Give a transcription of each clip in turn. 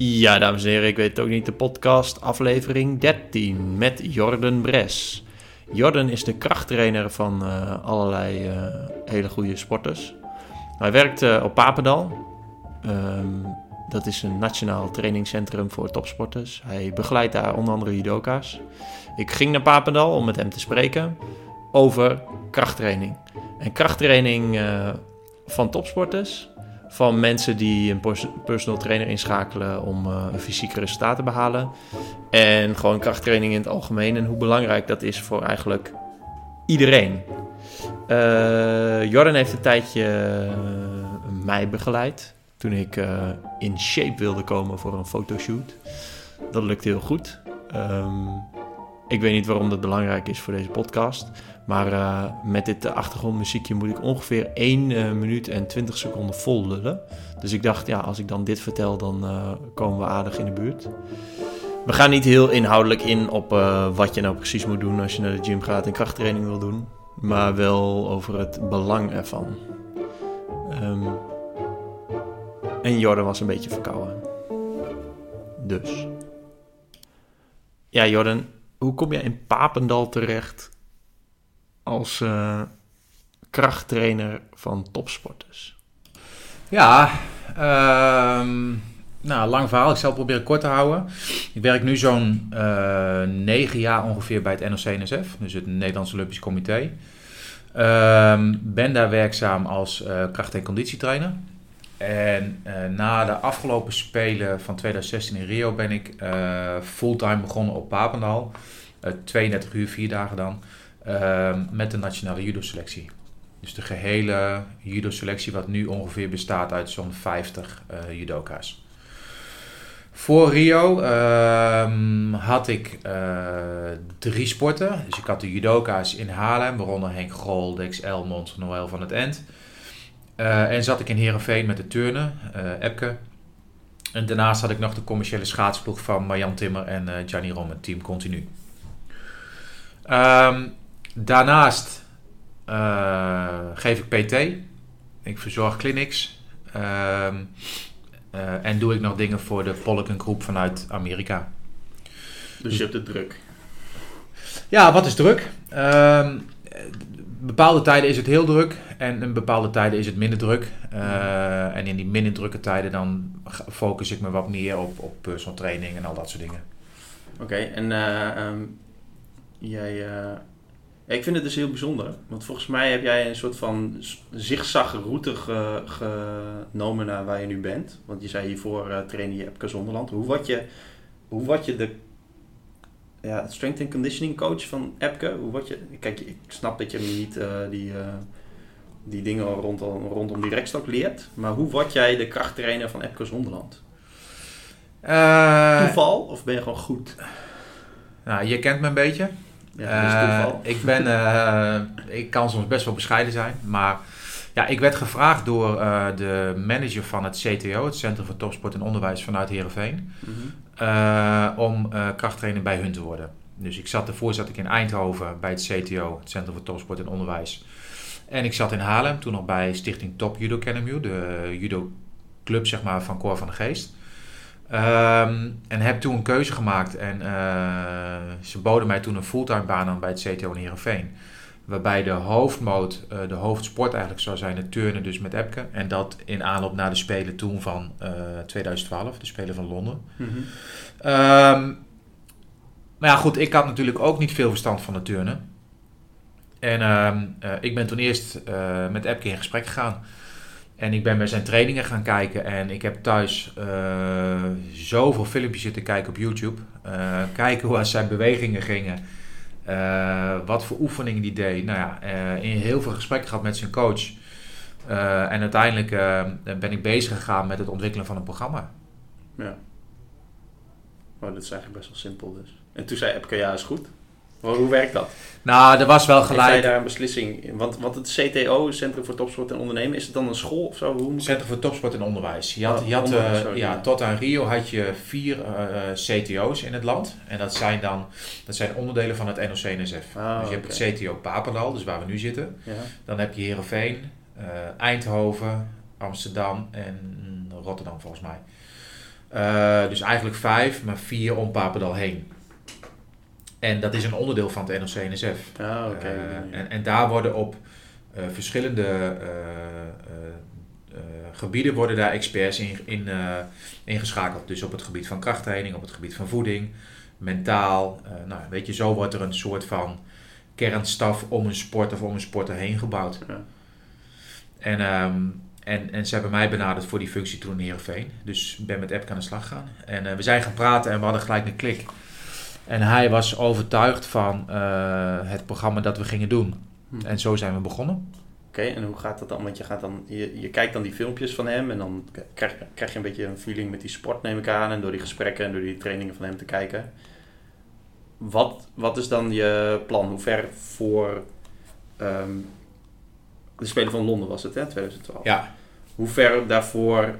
Ja, dames en heren, ik weet het ook niet. De podcast aflevering 13 met Jordan Bres. Jordan is de krachttrainer van uh, allerlei uh, hele goede sporters. Hij werkt uh, op Papendal. Um, dat is een nationaal trainingscentrum voor topsporters. Hij begeleidt daar onder andere judoka's. Ik ging naar Papendal om met hem te spreken over krachttraining. En krachttraining van topsporters van mensen die een personal trainer inschakelen om uh, fysieke resultaat te behalen. En gewoon krachttraining in het algemeen en hoe belangrijk dat is voor eigenlijk iedereen. Uh, Jordan heeft een tijdje uh, mij begeleid toen ik in shape wilde komen voor een fotoshoot. Dat lukte heel goed. Um, ik weet niet waarom dat belangrijk is voor deze podcast. Maar uh, met dit achtergrondmuziekje moet ik ongeveer 1 uh, minuut en 20 seconden vol lullen. Dus ik dacht, ja, als ik dan dit vertel, dan uh, komen we aardig in de buurt. We gaan niet heel inhoudelijk in op wat je nou precies moet doen als je naar de gym gaat en krachttraining wil doen. Maar wel over het belang ervan. Um, en Jordan was een beetje verkouden. Dus. Ja, Jordan, hoe kom je in Papendal terecht als uh, krachttrainer van topsporters? Ja, um, nou, lang verhaal. Ik zal het proberen kort te houden. Ik werk nu zo'n uh, negen jaar ongeveer bij het NOC-NSF, dus het Nederlands Olympisch Comité. Um, ben daar werkzaam als uh, kracht- en conditietrainer. En na de afgelopen Spelen van 2016 in Rio ben ik fulltime begonnen op Papendal. Uh, 32 uur, vier dagen dan. Met de nationale judo-selectie. Dus de gehele judo-selectie, wat nu ongeveer bestaat uit zo'n 50 judoka's. Voor Rio ehm, had ik drie sporten. Dus ik had de judoka's in Haarlem, waaronder Henk Grol, Dex Elmond, Noël van het End. Uh, en zat ik in Heerenveen met de turnen, Epke. En daarnaast had ik nog de commerciële schaatsploeg van Marjan Timmer en Gianni Rom, het team continu. Um, daarnaast geef ik PT. Ik verzorg clinics. Um, en doe ik nog dingen voor de Polken groep vanuit Amerika. Dus je hebt het druk? Ja, wat is druk? Um, bepaalde tijden is het heel druk en in bepaalde tijden is het minder druk. Uh, en in die minder drukke tijden dan focus ik me wat meer op, op personal training en al dat soort dingen. Oké, okay, en uh, um, jij... Ik vind het dus heel bijzonder. Want volgens mij heb jij een soort van zigzagroute ge, genomen naar waar je nu bent. Want je zei hiervoor uh, trainde je Epke Zonderland. Hoe word je, hoe word je de ja, strength and conditioning coach van Epke. Hoe word je, kijk, ik snap dat je niet uh, die, uh, die dingen rondom, rondom die rekstok leert. Maar hoe word jij de krachttrainer van Epke Zonderland? Toeval of ben je gewoon goed? Nou, je kent me een beetje. Ja, toeval. ik ben, ik kan soms best wel bescheiden zijn, maar ja, ik werd gevraagd door uh, de manager van het CTO, het Centrum voor Topsport en Onderwijs vanuit Heerenveen, mm -hmm. uh, om krachttrainer bij hun te worden. Dus ik zat, daarvoor zat ik in Eindhoven bij het CTO, het Centrum voor Topsport en Onderwijs. En ik zat in Haarlem, toen nog bij Stichting Top Judo Academy, de judo club zeg maar, van Cor van de Geest. Um, en heb toen een keuze gemaakt en ze boden mij toen een fulltime baan aan bij het CTO in Heerenveen. Waarbij de hoofdmoot, uh, de hoofdsport eigenlijk zou zijn het turnen dus met Epke. En dat in aanloop naar de Spelen toen van uh, 2012, de Spelen van Londen. Mm -hmm. um, maar ja goed, ik had natuurlijk ook niet veel verstand van het turnen. En uh, ik ben toen eerst uh, met Epke in gesprek gegaan. En ik ben bij zijn trainingen gaan kijken. En ik heb thuis zoveel filmpjes zitten kijken op YouTube. kijken hoe zijn bewegingen gingen. Uh, wat voor oefeningen die deed. Nou ja, in heel veel gesprekken gehad met zijn coach. En uiteindelijk ben ik bezig gegaan met het ontwikkelen van een programma. Ja. Oh, dat is eigenlijk best wel simpel dus. En toen zei Epke, ja, is goed. Hoe werkt dat? Nou, er was wel gelijk. Heb daar een beslissing in? Want, want het CTO, Centrum voor Topsport en Ondernemen, is het dan een school of zo? Hoe Centrum voor Topsport en Onderwijs. Je had, oh, je had, onderwijs, uh, ja, tot aan Rio had je vier uh, CTO's in het land. En dat zijn dan dat zijn onderdelen van het NOC-NSF. Ah, dus je okay. hebt het CTO Papendal, dus waar we nu zitten. Ja. Dan heb je Heerenveen, uh, Eindhoven, Amsterdam en Rotterdam volgens mij. Eh, dus eigenlijk vijf, maar vier om Papendal heen. En dat is een onderdeel van het NOC-NSF. Ah, oké. Eh, en, en daar worden op eh, verschillende eh, gebieden worden daar experts in, in, ingeschakeld. Dus op het gebied van krachttraining, op het gebied van voeding, mentaal. nou, weet je, zo wordt er een soort van kernstaf om een sport of om een sporter heen gebouwd. Ja. En, ehm, en, en ze hebben mij benaderd voor die functie toen in Heerenveen. Dus ik ben met Epke aan de slag gegaan. En we zijn gaan praten en we hadden gelijk een klik. En hij was overtuigd van eh, het programma dat we gingen doen. Hm. En zo zijn we begonnen. Oké, en hoe gaat dat dan? Want je, gaat dan, je, je kijkt dan die filmpjes van hem en dan krijg, krijg je een beetje een feeling met die sport, neem ik aan. En door die gesprekken en door die trainingen van hem te kijken. Wat, wat is dan je plan? Hoe ver voor ehm, de Spelen van Londen was het, hè, 2012? Ja, Hoe ver daarvoor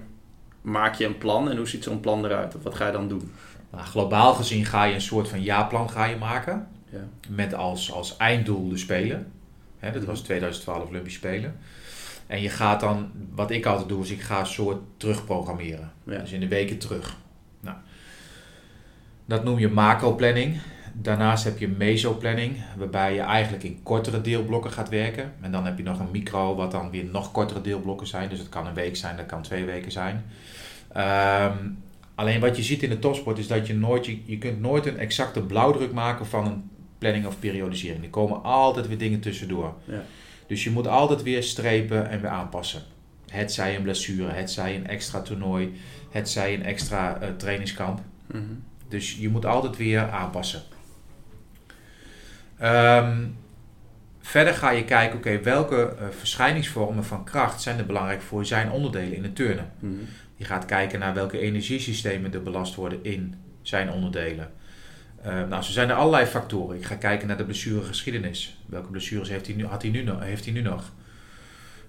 maak je een plan en hoe ziet zo'n plan eruit? Of wat ga je dan doen? Nou, globaal gezien ga je een soort van jaarplan ga je maken. Ja. Met als, als einddoel de Spelen. Hè, dat was 2012 Olympische Spelen. En je gaat dan, wat ik altijd doe, is ik ga een soort terugprogrammeren. Ja. Dus in de weken terug. Nou, dat noem je macro-planning. Daarnaast heb je meso-planning, waarbij je eigenlijk in kortere deelblokken gaat werken. En dan heb je nog een micro, wat dan weer nog kortere deelblokken zijn. Dus het kan een week zijn, dat kan twee weken zijn. Ehm, alleen wat je ziet in de topsport is dat je nooit, je, je kunt nooit een exacte blauwdruk maken van een planning of periodisering. Er komen altijd weer dingen tussendoor. Ja. Dus je moet altijd weer strepen en weer aanpassen. Het zij een blessure, het zij een extra toernooi, het zij een extra eh, trainingskamp. Mhm. Dus je moet altijd weer aanpassen. Ehm, verder ga je kijken, oké, welke eh, verschijningsvormen van kracht zijn er belangrijk voor zijn onderdelen in het turnen. Mhm. Je gaat kijken naar welke energiesystemen er belast worden in zijn onderdelen. Eh, nou, zo zijn er allerlei factoren. Ik ga kijken naar de blessuregeschiedenis. Welke blessures heeft hij nu, had hij nu, nog- heeft hij nu nog?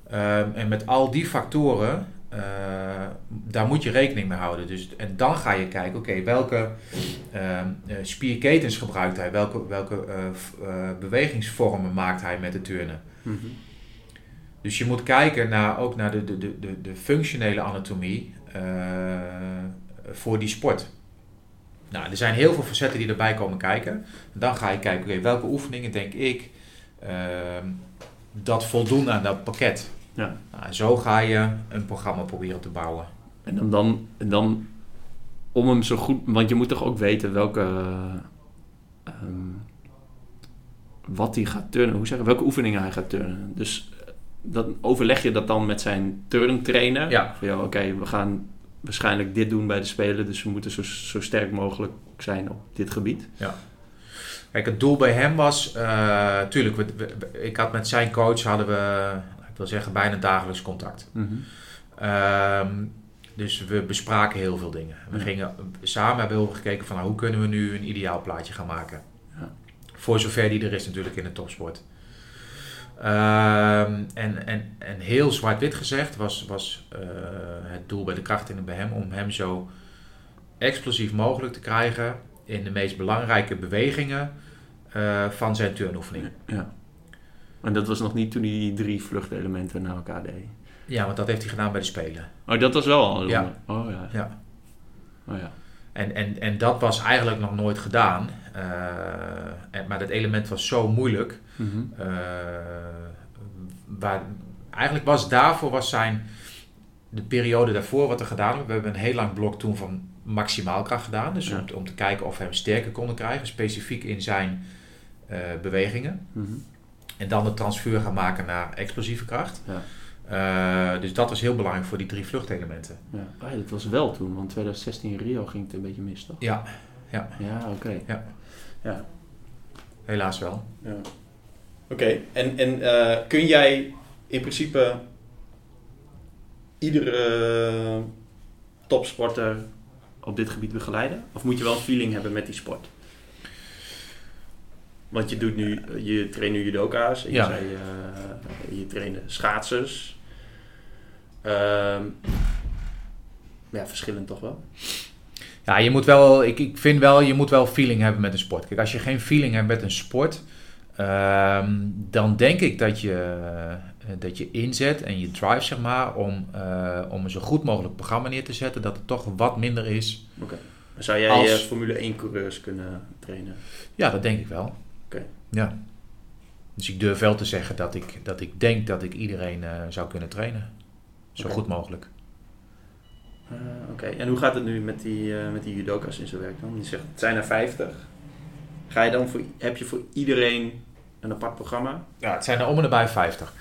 Ehm, en met al die factoren, eh, daar moet je rekening mee houden. Dus, en dan ga je kijken, oké, welke ehm, eh, spierketens gebruikt hij? Welke, welke bewegingsvormen maakt hij met de turnen? Mhm. Dus je moet kijken naar, ook naar de, de, de, de, functionele anatomie voor die sport. Nou, er zijn heel veel facetten die erbij komen kijken. Dan ga je kijken, oké, welke oefeningen denk ik ehm, dat voldoen aan dat pakket. Ja. Nou, en zo ga je een programma proberen te bouwen. En dan, dan, dan om hem zo goed, want je moet toch ook weten welke, ehm, wat hij gaat turnen, hoe zeggen, welke oefeningen hij gaat turnen. Dus dan overleg je dat dan met zijn turntrainer. Ja. Van, ja, oké, we gaan waarschijnlijk dit doen bij de Spelen, dus we moeten zo, zo sterk mogelijk zijn op dit gebied. Kijk, het doel bij hem was, eh tuurlijk, we, we- ik had met zijn coach, hadden we, ik wil zeggen, bijna dagelijks contact. Ehm, dus we bespraken heel veel dingen. We Ja. gingen samen hebben heel veel gekeken van nou, hoe kunnen we nu een ideaal plaatje gaan maken. Ja. Voor zover die er is natuurlijk in de topsport. Ehm, en, en, en heel zwart-wit gezegd was, was eh, het doel bij de krachtraining bij hem om hem zo explosief mogelijk te krijgen in de meest belangrijke bewegingen eh, van zijn turnoefening. Ja. En dat was nog niet toen hij die drie vluchtelementen naar elkaar deed. Ja, want dat heeft hij gedaan bij de Spelen. Oh, dat was wel al. Ja. Oh ja. Ja. Oh ja. En, en, en dat was eigenlijk nog nooit gedaan. Eh, en, maar dat element was zo moeilijk. Mhm. eh, waar, eigenlijk was daarvoor was zijn de periode daarvoor wat er gedaan hebben. We hebben een heel lang blok toen van maximaal kracht gedaan. Dus Ja. om, om te kijken of we hem sterker konden krijgen. Specifiek in zijn eh, bewegingen. Mhm. En dan de transfer gaan maken naar explosieve kracht. Ja. Dus dat was heel belangrijk voor die drie vluchtelementen. Ja. Ja, dat was wel toen, want 2016 in Rio ging het een beetje mis, toch? Ja, Ja, oké. Ja. Ja. helaas wel. ja. Oké, en, en eh, kun jij in principe iedere topsporter op dit gebied begeleiden? Of moet je wel een feeling hebben met die sport? Want je doet nu, je traint nu judoka's, en je, Ja. zei, eh, je trainde schaatsers. Ehm, ja, verschillend toch wel? Ja, je moet wel, ik, ik vind wel, je moet wel feeling hebben met een sport. Kijk, als je geen feeling hebt met een sport, ehm, dan denk ik dat je dat je inzet en je drive, zeg maar, om, eh, om een zo goed mogelijk programma neer te zetten, dat het toch wat minder is. Oké. Zou jij Als- eh, Formule 1 coureurs kunnen trainen? Ja, dat denk ik wel. Oké. Ja. Dus ik durf wel te zeggen dat ik, dat ik denk dat ik iedereen eh, zou kunnen trainen. Zo goed mogelijk. Eh, Oké, en hoe gaat het nu met die, eh, met die judoka's in zijn werk dan? Je zegt, het zijn er 50. Ga je dan voor, heb je voor iedereen een apart programma? Ja, het zijn er om en nabij 50.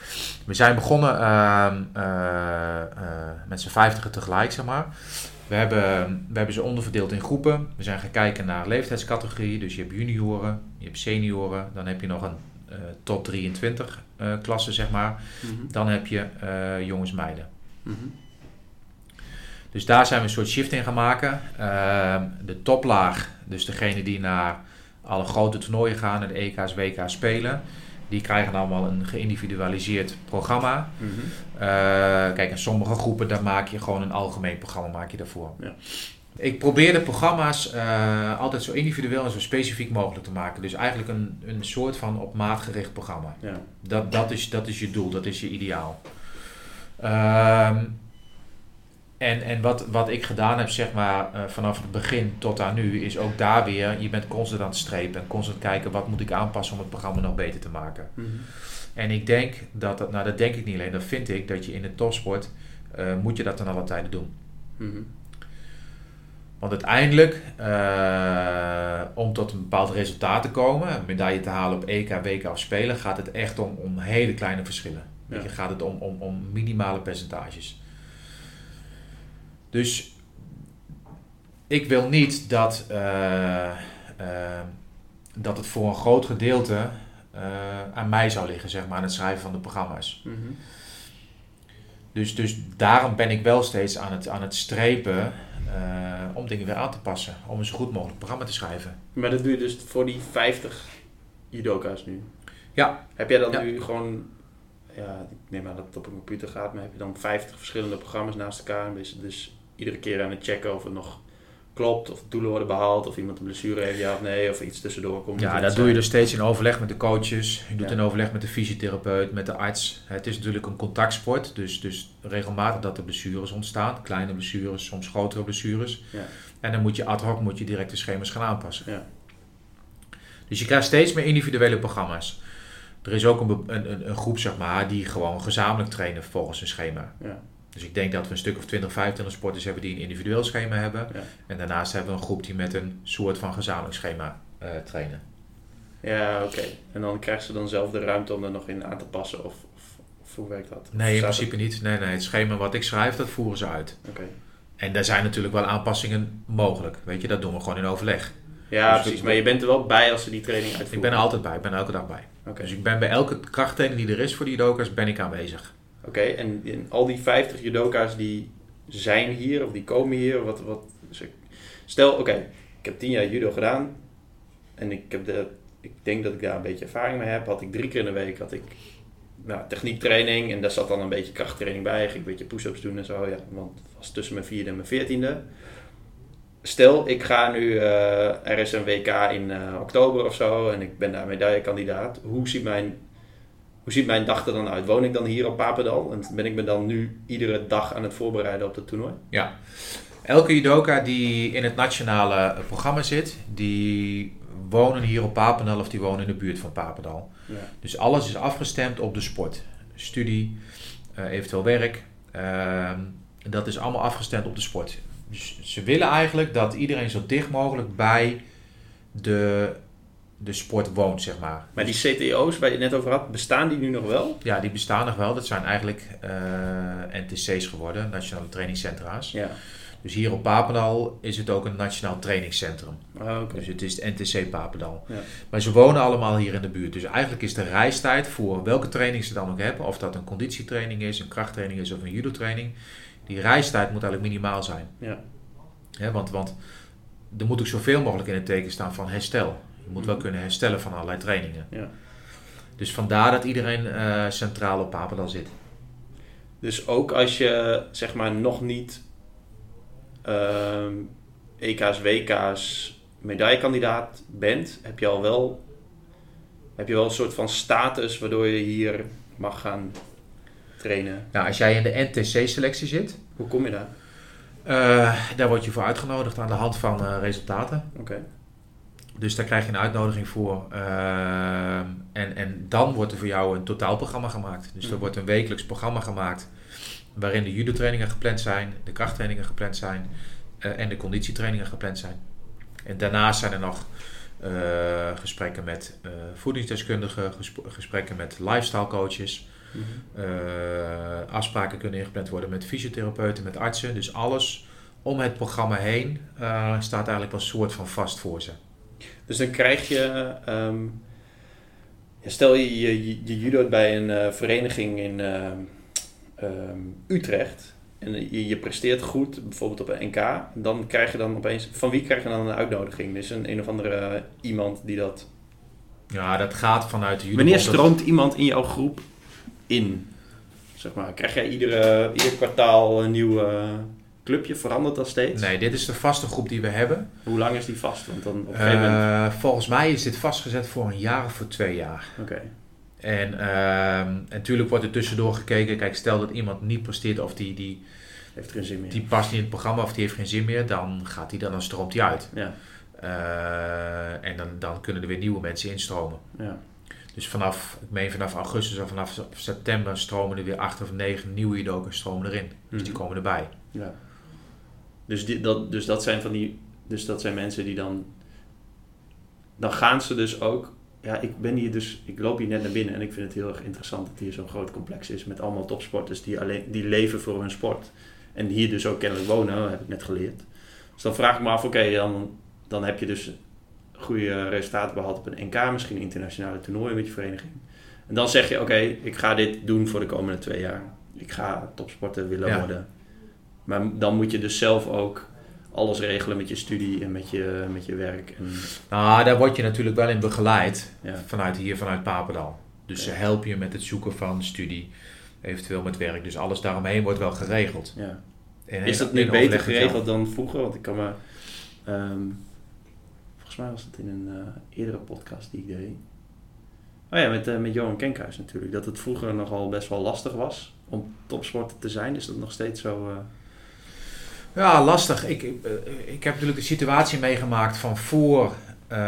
We zijn begonnen ehm, eh, met z'n 50 tegelijk, zeg maar. We hebben, we hebben ze onderverdeeld in groepen. We zijn gaan kijken naar leeftijdscategorieën. Dus je hebt junioren, je hebt senioren. Dan heb je nog een tot 23 eh, klasse, zeg maar. Dan heb je eh, jongens-meiden. Mhm. Dus daar zijn we een soort shift in gaan maken. Ehm, de toplaag, dus degene die naar alle grote toernooien gaan, naar de EK's, WK's spelen, die krijgen allemaal een geïndividualiseerd programma. Mhm. Eh, kijk, in sommige groepen daar maak je gewoon een algemeen programma maak je daarvoor. Ja. Ik probeer de programma's eh, altijd zo individueel en zo specifiek mogelijk te maken. Dus eigenlijk een, een soort van op maat gericht programma. Ja. Dat, dat, is, dat is je doel, dat is je ideaal. Ehm, en en wat, wat ik gedaan heb, zeg maar, eh, vanaf het begin tot aan nu, is ook daar weer, je bent constant aan het strepen en constant kijken wat moet ik aanpassen om het programma nog beter te maken. Mhm. En ik denk dat, dat nou dat denk ik niet alleen, dat vind ik, dat je in de topsport, eh, moet je dat ten alle tijden doen. Mhm. Want uiteindelijk, eh, om tot een bepaald resultaat te komen, een medaille te halen op EK, WK of Spelen, gaat het echt om, om hele kleine verschillen. Je, gaat het om, om, om minimale percentages. Dus ik wil niet dat, eh, eh, dat het voor een groot gedeelte eh, aan mij zou liggen, zeg maar, aan het schrijven van de programma's. Mhm. Dus, dus daarom ben ik wel steeds aan het, aan het strepen om dingen weer aan te passen. Om een zo goed mogelijk programma te schrijven. Maar dat doe je dus voor die 50 judoka's nu? Ja. Heb jij dan Ja. nu gewoon... Ja, ik neem aan dat het op een computer gaat, maar heb je dan 50 verschillende programma's naast elkaar? En ben je dus iedere keer aan het checken of het nog klopt, of doelen worden behaald, of iemand een blessure heeft, ja of nee, of iets tussendoor komt. Ja, dat doe je zijn? dus steeds in overleg met de coaches. Je doet Ja. in overleg met de fysiotherapeut, met de arts. Het is natuurlijk een contactsport. Dus, dus regelmatig dat er blessures ontstaan. Kleine blessures, soms grotere blessures. Ja. En dan moet je ad hoc moet je direct de schema's gaan aanpassen. Ja. Dus je krijgt steeds meer individuele programma's. Er is ook een, een, een groep zeg maar, die gewoon gezamenlijk trainen volgens een schema. Ja. Dus ik denk dat we een stuk of 20, 25 sporters hebben die een individueel schema hebben. Ja. En daarnaast hebben we een groep die met een soort van gezamenlijk schema eh, trainen. Ja, oké. En dan krijgen ze dan zelf de ruimte om er nog in aan te passen, of, of, of hoe werkt dat? Nee, in principe niet. Nee, nee, het schema wat ik schrijf, dat voeren ze uit. het- Oké. En daar zijn natuurlijk wel aanpassingen mogelijk. Weet je, dat doen we gewoon in overleg. Ja, Dus precies. Maar je bent er wel bij als ze die training uitvoeren? Ik ben er altijd bij, ik ben elke dag bij. Oké. Dus ik ben bij elke krachttraining die er is voor die judoka's, ben ik aanwezig. Oké, en, en al die 50 judoka's die zijn hier of die komen hier, wat, wat, ik- stel, oké, ik heb 10 jaar judo gedaan en ik, heb de, ik denk dat ik daar een beetje ervaring mee heb. Had ik drie keer in de week had ik nou, techniektraining en daar zat dan een beetje krachttraining bij. Ging een beetje push-ups doen en zo, ja, want het was tussen mijn vierde en mijn veertiende. Stel, ik ga nu, eh, er is een WK in eh, oktober of zo en ik ben daar medaillekandidaat. Hoe ziet mijn hoe ziet mijn dag er dan uit? Woon ik dan hier op Papendal? En ben ik me dan nu iedere dag aan het voorbereiden op het toernooi? Ja. Elke judoka die in het nationale programma zit, die wonen hier op Papendal of die wonen in de buurt van Papendal. Ja. Dus alles is afgestemd op de sport. Studie, eh, eventueel werk. ehm, dat is allemaal afgestemd op de sport. Dus ze willen eigenlijk dat iedereen zo dicht mogelijk bij de, de sport woont, zeg maar. Maar die CTO's waar je het net over had, bestaan die nu nog wel? Ja, die bestaan nog wel. Dat zijn eigenlijk eh, NTC's geworden, Nationale Trainingscentra's. Ja. Dus hier op Papendal is het ook een Nationaal Trainingscentrum. Oké. Dus het is het NTC Papendal. Ja. Maar ze wonen allemaal hier in de buurt. Dus eigenlijk is de reistijd voor welke training ze dan ook hebben, of dat een conditietraining is, een krachttraining is of een judo-training, die reistijd moet eigenlijk minimaal zijn. Ja. Want, want er moet ook zoveel mogelijk in het teken staan van herstel. Je moet wel Mhm. kunnen herstellen van allerlei trainingen. Ja. Dus vandaar dat iedereen eh, centraal op Papendal zit. Dus ook als je zeg maar nog niet ehm, EK's, WK's medaillekandidaat bent, heb je al wel, heb je wel een soort van status waardoor je hier mag gaan trainen. Nou, als jij in de NTC-selectie zit, Hoe kom je daar? eh, daar word je voor uitgenodigd aan de hand van eh, resultaten. Oké. Dus daar krijg je een uitnodiging voor. Ehm, en, en dan wordt er voor jou een totaalprogramma gemaakt. Dus er Mhm. wordt een wekelijks programma gemaakt. Waarin de judo-trainingen gepland zijn, de krachttrainingen gepland zijn eh, en de conditietrainingen gepland zijn. En daarnaast zijn er nog eh, gesprekken met eh, voedingsdeskundigen, gesp- gesprekken met lifestyle coaches. Mhm. Eh, afspraken kunnen ingepland worden met fysiotherapeuten, met artsen. Dus alles om het programma heen eh, staat eigenlijk wel een soort van vast voor ze. Dus dan krijg je, ehm, ja, stel je, je, je, judo't bij een eh, vereniging in ehm, ehm, Utrecht en je, je presteert goed, bijvoorbeeld op een NK, dan krijg je dan opeens, van wie krijg je dan een uitnodiging? Dus een, een of andere eh, iemand die dat... Ja, dat gaat vanuit de judo. Wanneer stroomt iemand in jouw groep in? Zeg maar, krijg jij iedere, ieder kwartaal een nieuw eh, clubje? Verandert dat steeds? Nee, dit is de vaste groep die we hebben. Hoe lang is die vast? Want dan op een gegeven moment... Eh, volgens mij is dit vastgezet voor een jaar of voor twee jaar. Oké. En, ehm, en natuurlijk wordt er tussendoor gekeken. Kijk, stel dat iemand niet presteert of die, die, Heeft geen zin meer. die past niet in het programma of die heeft geen zin meer, dan gaat die dan, dan stroomt hij uit. Ja, Eh, en dan, dan kunnen er weer nieuwe mensen instromen. ja. Dus vanaf, ik meen vanaf augustus of vanaf september stromen er weer acht of negen nieuwe judokas stromen erin. Dus die Mhm. komen erbij. Ja. Dus, die, dat, dus dat zijn van die. Dus dat zijn mensen die dan. Dan gaan ze dus ook. Ja, ik ben hier dus. Ik loop hier net naar binnen en ik vind het heel erg interessant dat hier zo'n groot complex is met allemaal topsporters die alleen die leven voor hun sport. En hier dus ook kennelijk wonen, heb ik net geleerd. Dus dan vraag ik me af, oké, dan, dan heb je dus goede resultaten behaald op een NK, misschien een internationale toernooi met je vereniging. En dan zeg je, oké, ik ga dit doen voor de komende twee jaar. Ik ga topsporter willen Ja. worden. Maar dan moet je dus zelf ook alles regelen met je studie en met je, met je werk. En, Nou, daar word je natuurlijk wel in begeleid. ja. Vanuit hier, vanuit Papendal. Dus ze helpen je met het zoeken van studie, eventueel met werk. Dus alles daaromheen wordt wel geregeld. Ja. En Is dat nu beter geregeld dan vroeger? Want ik kan me... ehm, volgens mij was het in een eh, eerdere podcast die ik deed. Oh ja, met, eh, met Johan Kenkhuis natuurlijk. Dat het vroeger nogal best wel lastig was om topsporter te zijn. Is dat nog steeds zo... eh, Ja, lastig. Ik, ik, eh, ik heb natuurlijk de situatie meegemaakt van voor eh,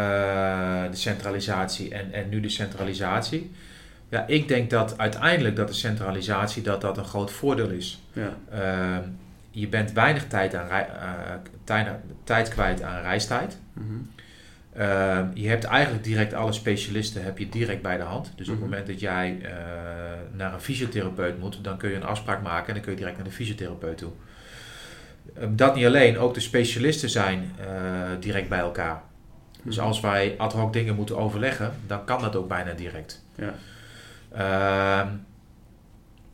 de centralisatie en, en nu de centralisatie. Ja, ik denk dat uiteindelijk dat de centralisatie dat dat een groot voordeel is. ja. Ehm, je bent weinig tijd, aan eh, tijd, tijd kwijt aan reistijd. Mhm. Ehm, je hebt eigenlijk direct alle specialisten heb je direct bij de hand. Dus op Mhm. het moment dat jij naar een fysiotherapeut moet, dan kun je een afspraak maken en dan kun je direct naar de fysiotherapeut toe. Ehm, dat niet alleen, ook de specialisten zijn eh, direct bij elkaar. Dus Mhm. als wij ad hoc dingen moeten overleggen, dan kan dat ook bijna direct. Ja. Ehm,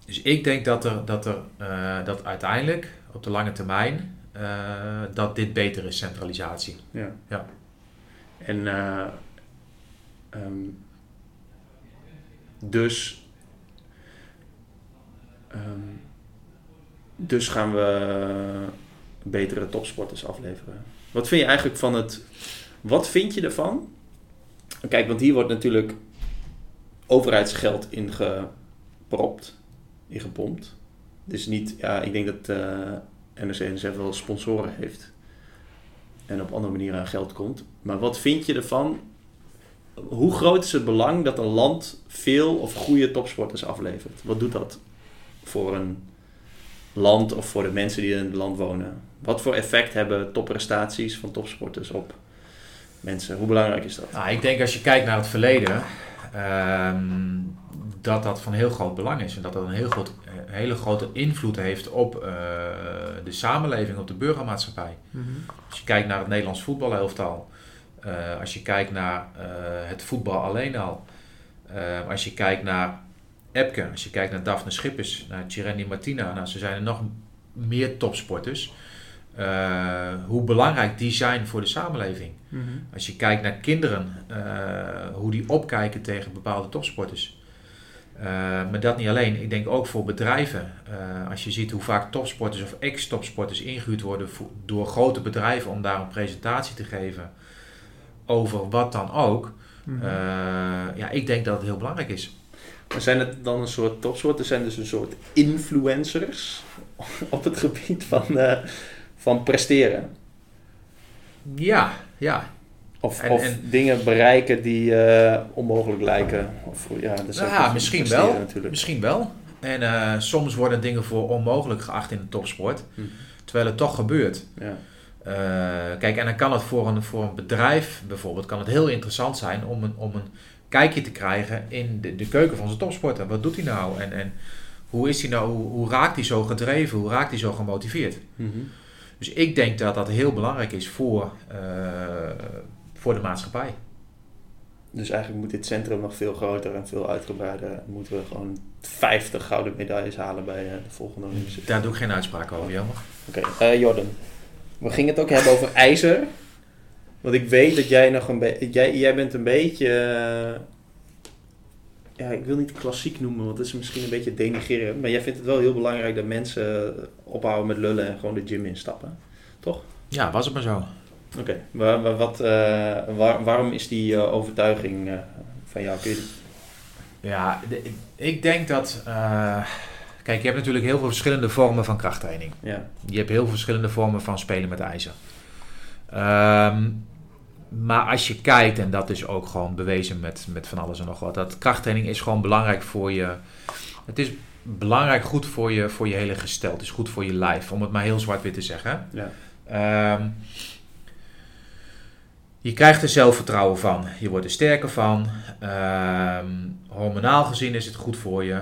dus ik denk dat, er, dat, er, eh, dat uiteindelijk op de lange termijn eh, dat dit beter is, centralisatie. Ja. Ja. En eh, ehm, dus, ehm, dus gaan we betere topsporters afleveren. Wat vind je eigenlijk van het... Wat vind je ervan? Kijk, want hier wordt natuurlijk overheidsgeld ingepropt, ingepompt. Dus niet, ja, ik denk dat eh NRC-NSF wel sponsoren heeft en op andere manieren aan geld komt. Maar wat vind je ervan? Hoe groot is het belang dat een land veel of goede topsporters aflevert? Wat doet dat voor een land of voor de mensen die in het land wonen? Wat voor effect hebben topprestaties van topsporters op mensen? Hoe belangrijk is dat? Nou, ik denk als je kijkt naar het verleden, ehm, dat dat van heel groot belang is. En dat dat een heel groot, eh, hele grote invloed heeft op eh, de samenleving, op de burgermaatschappij. Als je kijkt naar het Nederlands voetbalelftal, eh, als je kijkt naar eh, het voetbal alleen al, als je kijkt naar Epke, als je kijkt naar Daphne Schippers, naar Tjerendi Martina, nou, ze zijn er nog meer topsporters. Eh, hoe belangrijk die zijn voor de samenleving. Als je kijkt naar kinderen, eh, hoe die opkijken tegen bepaalde topsporters. Eh, maar dat niet alleen, ik denk ook voor bedrijven. Als je ziet hoe vaak topsporters of ex-topsporters ingehuurd worden voor- door grote bedrijven om daar een presentatie te geven over wat dan ook. Mhm. Ja, ik denk dat het heel belangrijk is. Maar zijn het dan een soort topsoorten? Zijn dus een soort influencers op het gebied van, eh, van presteren? Ja, ja. Of, En- of en- dingen bereiken die eh, onmogelijk lijken? Of, ja, dat ook Ja, misschien wel. Natuurlijk. Misschien wel. En eh, soms worden dingen voor onmogelijk geacht in de topsport. Hm. Terwijl het toch gebeurt. Ja. Kijk, en dan kan het voor een, voor een bedrijf bijvoorbeeld kan het heel interessant zijn om een, om een kijkje te krijgen in de, de keuken van zijn topsporter. Wat doet hij nou? En, en hoe is hij nou? Hoe, hoe raakt hij zo gedreven? Hoe raakt hij zo gemotiveerd? Mhm. Dus ik denk dat dat heel belangrijk is voor, eh, voor de maatschappij. Dus eigenlijk moet dit centrum nog veel groter en veel uitgebreider. Moeten we gewoon 50 gouden medailles halen bij eh, de volgende Olympische Daar doe ik geen uitspraak over, jammer. Oké, eh, Jordan. We gingen het ook hebben over ijzer. Want ik weet dat jij nog een beetje... Jij, jij bent een beetje... eh, ja, ik wil niet klassiek noemen, want dat is misschien een beetje denigrerend. Maar jij vindt het wel heel belangrijk dat mensen ophouden met lullen en gewoon de gym instappen. Ja, was het maar zo. Oké, wa- wat, eh, waar- waarom is die eh, overtuiging van jou? Kun je Ja, de- ik denk dat. kijk, je hebt natuurlijk heel veel verschillende vormen van krachttraining. ja. Je hebt heel veel verschillende vormen van spelen met ijzer. Ehm, maar als je kijkt, en dat is ook gewoon bewezen met, met van alles en nog wat, dat krachttraining is gewoon belangrijk voor je. Het is belangrijk goed voor je, voor je hele gestel. Het is goed voor je lijf, om het maar heel zwart-wit te zeggen. Ja. Ehm, je krijgt er zelfvertrouwen van. Je wordt er sterker van. Ehm, hormonaal gezien is het goed voor je.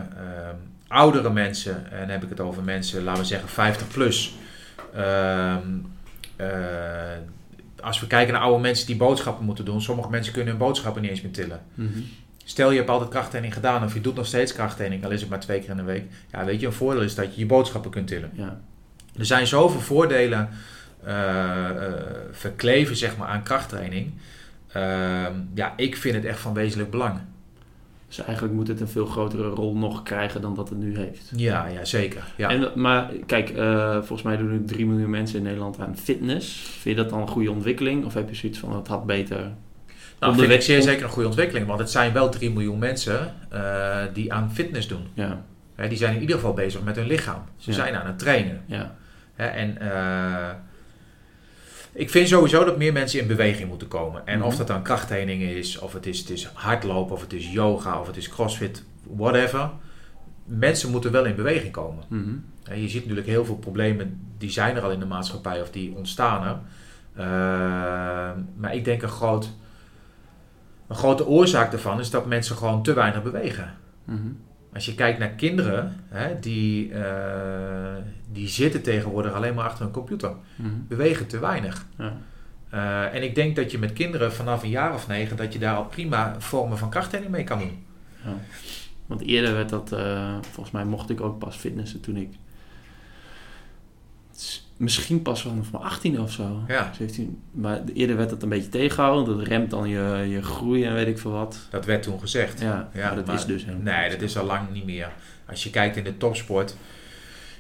Oudere mensen, en dan heb ik het over mensen, laten we zeggen 50 plus. Eh, als we kijken naar oude mensen die boodschappen moeten doen, sommige mensen kunnen hun boodschappen niet eens meer tillen. Stel je hebt altijd krachttraining gedaan of je doet nog steeds krachttraining, al is het maar twee keer in de week. Ja, weet je, een voordeel is dat je je boodschappen kunt tillen. ja. Er zijn zoveel voordelen eh, verkleven zeg maar, aan krachttraining. Ehm, ja, ik vind het echt van wezenlijk belang. Dus eigenlijk moet het een veel grotere rol nog krijgen dan dat het nu heeft. Ja, ja zeker. Ja. En, maar kijk, eh, volgens mij doen nu 3 miljoen mensen in Nederland aan fitness. Vind je dat dan een goede ontwikkeling? Of heb je zoiets van, het had beter... nou, vind ik zeer zeker een goede ontwikkeling. Want het zijn wel 3 miljoen mensen eh, die aan fitness doen. Ja, Hè, die zijn in ieder geval bezig met hun lichaam. Ze Ja. zijn aan het trainen. ja, Hè, en eh, ik vind sowieso dat meer mensen in beweging moeten komen. En of Mhm. dat dan krachttraining is, of het is, het is hardlopen, of het is yoga, of het is crossfit, whatever. Mensen moeten wel in beweging komen. mhm. En je ziet natuurlijk heel veel problemen die zijn er al in de maatschappij of die ontstaan er. Uh, maar ik denk een, groot, een grote oorzaak daarvan is dat mensen gewoon te weinig bewegen. Mhm. Als je kijkt naar kinderen, hè, die, uh, die zitten tegenwoordig alleen maar achter een computer. Mhm. Bewegen te weinig. Ja. Uh, en ik denk dat je met kinderen vanaf een jaar of negen, dat je daar al prima vormen van krachttraining mee kan doen. Ja. Want eerder werd dat, uh, volgens mij mocht ik ook pas fitnessen toen ik, misschien pas vanaf mijn 18 of zo, ja. 17. Maar eerder werd dat een beetje tegengehouden, dat remt dan je, je groei en weet ik veel wat. Dat werd toen gezegd. Ja, ja maar dat maar, is dus helemaal Nee, dat is al lang niet meer. Als je kijkt in de topsport,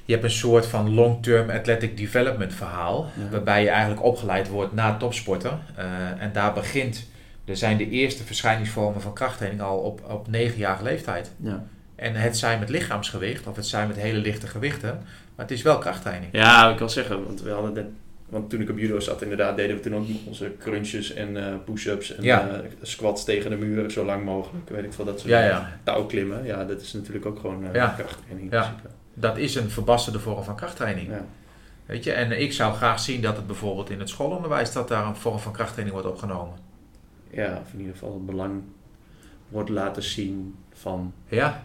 je hebt een soort van long-term athletic development verhaal, Ja. waarbij je eigenlijk opgeleid wordt na topsporter. Uh, en daar begint, er zijn de eerste verschijningsvormen van krachttraining al op, op negenjarige leeftijd. Ja. En het zijn met lichaamsgewicht, of het zijn met hele lichte gewichten, maar het is wel krachttraining. Ja, ik kan zeggen, want we hadden net, want toen ik op judo zat, inderdaad, deden we toen ook onze crunches en uh, push-ups en ja. uh, squats tegen de muur, zo lang mogelijk. Weet ik veel, dat soort ja, ja. touwklimmen. Ja, dat is natuurlijk ook gewoon uh, ja. krachttraining. Ja. Dat is een verbasterde vorm van krachttraining. Ja. Weet je, en ik zou graag zien dat het bijvoorbeeld in het schoolonderwijs dat daar een vorm van krachttraining wordt opgenomen. Ja, of in ieder geval het belang wordt laten zien van ja.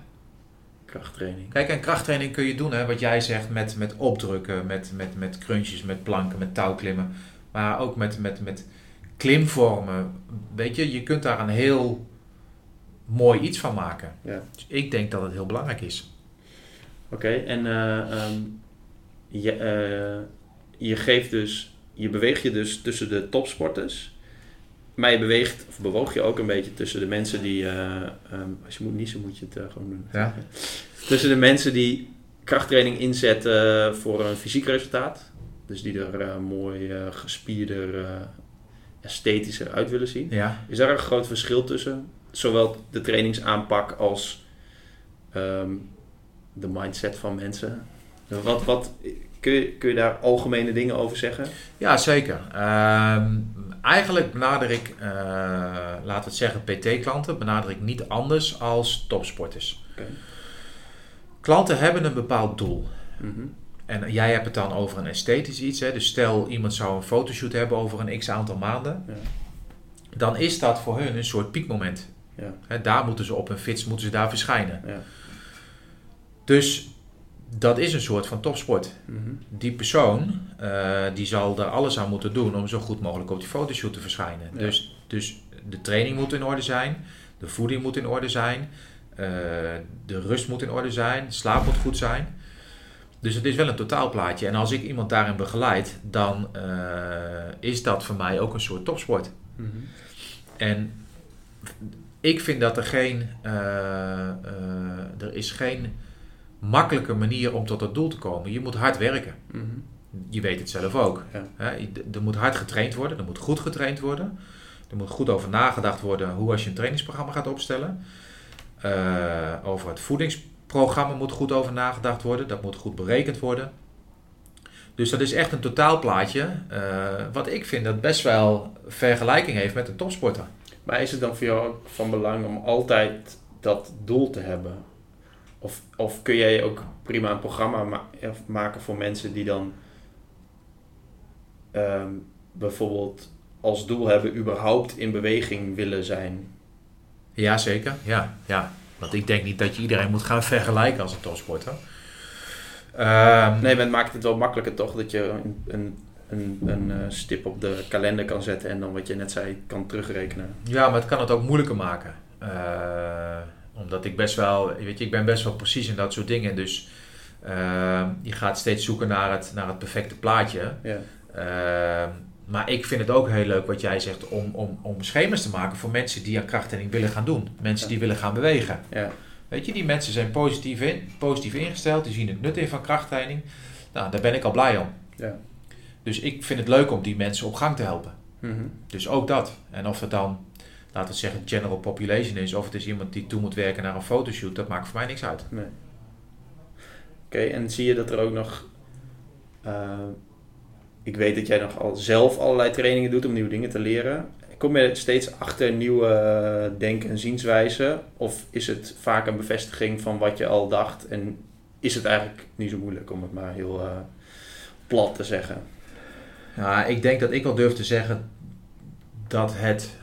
Krachttraining. Kijk, en krachttraining kun je doen, hè, wat jij zegt, met, met opdrukken, met, met, met crunches, met planken, met touwklimmen. Maar ook met, met, met klimvormen. Weet je, je kunt daar een heel mooi iets van maken. Ja. Dus ik denk dat het heel belangrijk is. Oké, okay, en uh, um, je, uh, je geeft dus, je beweegt je dus tussen de topsporters. Je beweegt, of bewoog je ook een beetje tussen de mensen die, uh, um, als je moet niezen moet je het uh, gewoon doen. Ja. Tussen de mensen die krachttraining inzetten voor een fysiek resultaat. Dus die er uh, mooi gespierder, esthetischer uit willen zien. Ja. Is daar een groot verschil tussen? Zowel de trainingsaanpak als ehm, de mindset van mensen. Wat, wat, kun, je, kun je daar algemene dingen over zeggen? Ja, zeker. Ehm, eigenlijk benader ik, uh, laten we het zeggen, PT-klanten, benader ik niet anders als topsporters. Okay. Klanten hebben een bepaald doel. Mhm. En jij hebt het dan over een esthetisch iets. Hè? Dus stel iemand zou een fotoshoot hebben over een x aantal maanden. Ja. Dan is dat voor hun een soort piekmoment. Ja. Hè, daar moeten ze op een fiets moeten ze daar verschijnen. Ja. Dus dat is een soort van topsport. Mhm. Die persoon uh, die zal daar alles aan moeten doen om zo goed mogelijk op die fotoshoot te verschijnen. Dus, dus de training moet in orde zijn, de voeding moet in orde zijn, uh, de rust moet in orde zijn, slaap moet goed zijn. Dus het is wel een totaalplaatje. En als ik iemand daarin begeleid, dan uh, is dat voor mij ook een soort topsport. Mm -hmm. En ik vind dat er geen, er is geen makkelijke manier om tot dat doel te komen. Je moet hard werken. Mhm. Je weet het zelf ook. Ja. er moet hard getraind worden, er moet goed getraind worden. Er moet goed over nagedacht worden hoe als je een trainingsprogramma gaat opstellen. Uh, over het voedingsprogramma moet goed over nagedacht worden. Dat moet goed berekend worden. Dus dat is echt een totaalplaatje. Uh, wat ik vind dat best wel vergelijking heeft met een topsporter. Maar is het dan voor jou van belang om altijd dat doel te hebben? Of, of kun jij ook prima een programma maken voor mensen die dan ehm, bijvoorbeeld als doel hebben überhaupt in beweging willen zijn? Ja, zeker. Ja, ja. Want ik denk niet dat je iedereen moet gaan vergelijken als een topsporter. Um, nee, men maakt het wel makkelijker toch dat je een, een, een, een, eh, stip op de kalender kan zetten en dan wat je net zei kan terugrekenen. Ja, maar het kan het ook moeilijker maken. Uh, omdat ik best wel, weet je, ik ben best wel precies in dat soort dingen. Dus uh, je gaat steeds zoeken naar het, naar het perfecte plaatje. Ja. Uh, maar ik vind het ook heel leuk wat jij zegt om, om, om schema's te maken voor mensen die aan krachttraining willen gaan doen. Mensen die willen gaan bewegen. Ja. Weet je, die mensen zijn positief, in, positief ingesteld, die zien het nut in van krachttraining. Nou, daar ben ik al blij om. Ja. Dus ik vind het leuk om die mensen op gang te helpen. Mm -hmm. Dus ook dat. En of het dan laten we zeggen, general population is, of het is iemand die toe moet werken naar een fotoshoot, dat maakt voor mij niks uit. Nee. Oké, en zie je dat er ook nog. Uh, ik weet dat jij nog al zelf allerlei trainingen doet om nieuwe dingen te leren. Kom je steeds achter nieuwe uh, denken- en zienswijzen? Of is het vaak een bevestiging van wat je al dacht? En is het eigenlijk niet zo moeilijk om het maar heel uh, plat te zeggen? Ja, ik denk dat ik wel durf te zeggen dat het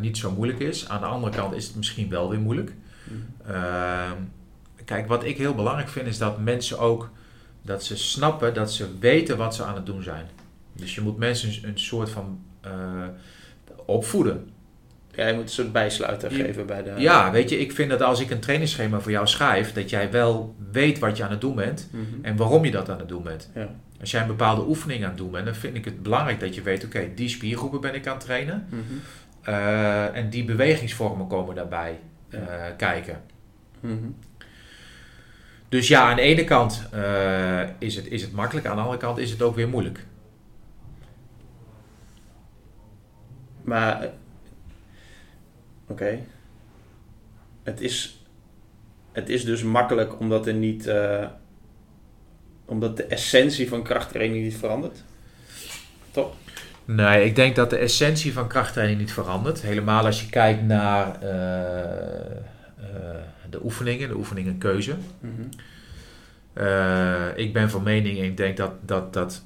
niet zo moeilijk is. Aan de andere kant is het misschien wel weer moeilijk. Uh, kijk, wat ik heel belangrijk vind is dat mensen ook dat ze snappen dat ze weten wat ze aan het doen zijn. Dus je moet mensen een, soort van uh, opvoeden. Ja, je moet een soort bijsluiter geven bij de... Ja, weet je, ik vind dat als ik een trainingsschema voor jou schrijf, dat jij wel weet wat je aan het doen bent mm -hmm. en waarom je dat aan het doen bent. Ja. Als jij een bepaalde oefening aan het doen bent, dan vind ik het belangrijk dat je weet, oké, die spiergroepen ben ik aan het trainen. Mm -hmm. Uh, en die bewegingsvormen komen daarbij uh, kijken. Mm -hmm. Dus ja, aan de ene kant uh, is, het, is het makkelijk, aan de andere kant is het ook weer moeilijk. Maar, oké. Okay. Het, is, het is dus makkelijk omdat er niet. omdat de essentie van krachttraining niet verandert. Toch? Nee, ik denk dat de essentie van krachttraining niet verandert. Helemaal als je kijkt naar uh, uh, de oefeningen, de oefeningenkeuze. Mm -hmm. uh, ik ben van mening en ik denk dat, dat, dat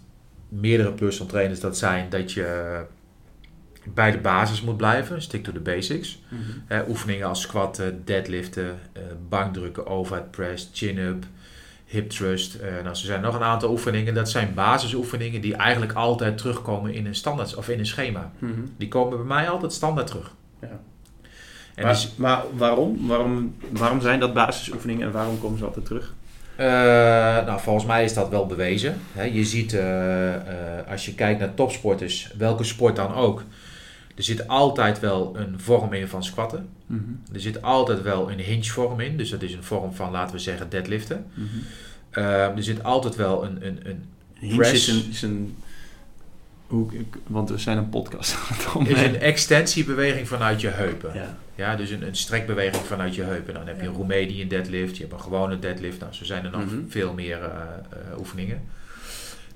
meerdere personal trainers dat zijn, dat je bij de basis moet blijven, stick to the basics. Mm -hmm. oefeningen als squatten, deadliften, bankdrukken, overhead press, chin-up, hip thrust. Uh, nou, er zijn nog een aantal oefeningen. Dat zijn basisoefeningen die eigenlijk altijd terugkomen in een standaard of in een schema. Mm -hmm. Die komen bij mij altijd standaard terug. Ja. En maar, dus, maar waarom? waarom? Waarom zijn dat basisoefeningen en waarom komen ze altijd terug? Uh, nou, volgens mij is dat wel bewezen. He, je ziet, uh, als je kijkt naar topsporters, welke sport dan ook, er zit altijd wel een vorm in van squatten. Mm -hmm. Er zit altijd wel een hinge vorm in. Dus dat is een vorm van, laten we zeggen, deadliften. Mm -hmm. uh, er zit altijd wel een, een, een hinge. Is een, is een Hoe, want we zijn een podcast. is een extensiebeweging vanuit je heupen. Ja. Ja, dus een, een strekbeweging vanuit je heupen. Dan heb je Ja. een Roemedian deadlift, je hebt een gewone deadlift. Nou, zo zijn er nog Mhm. veel meer eh, eh, oefeningen.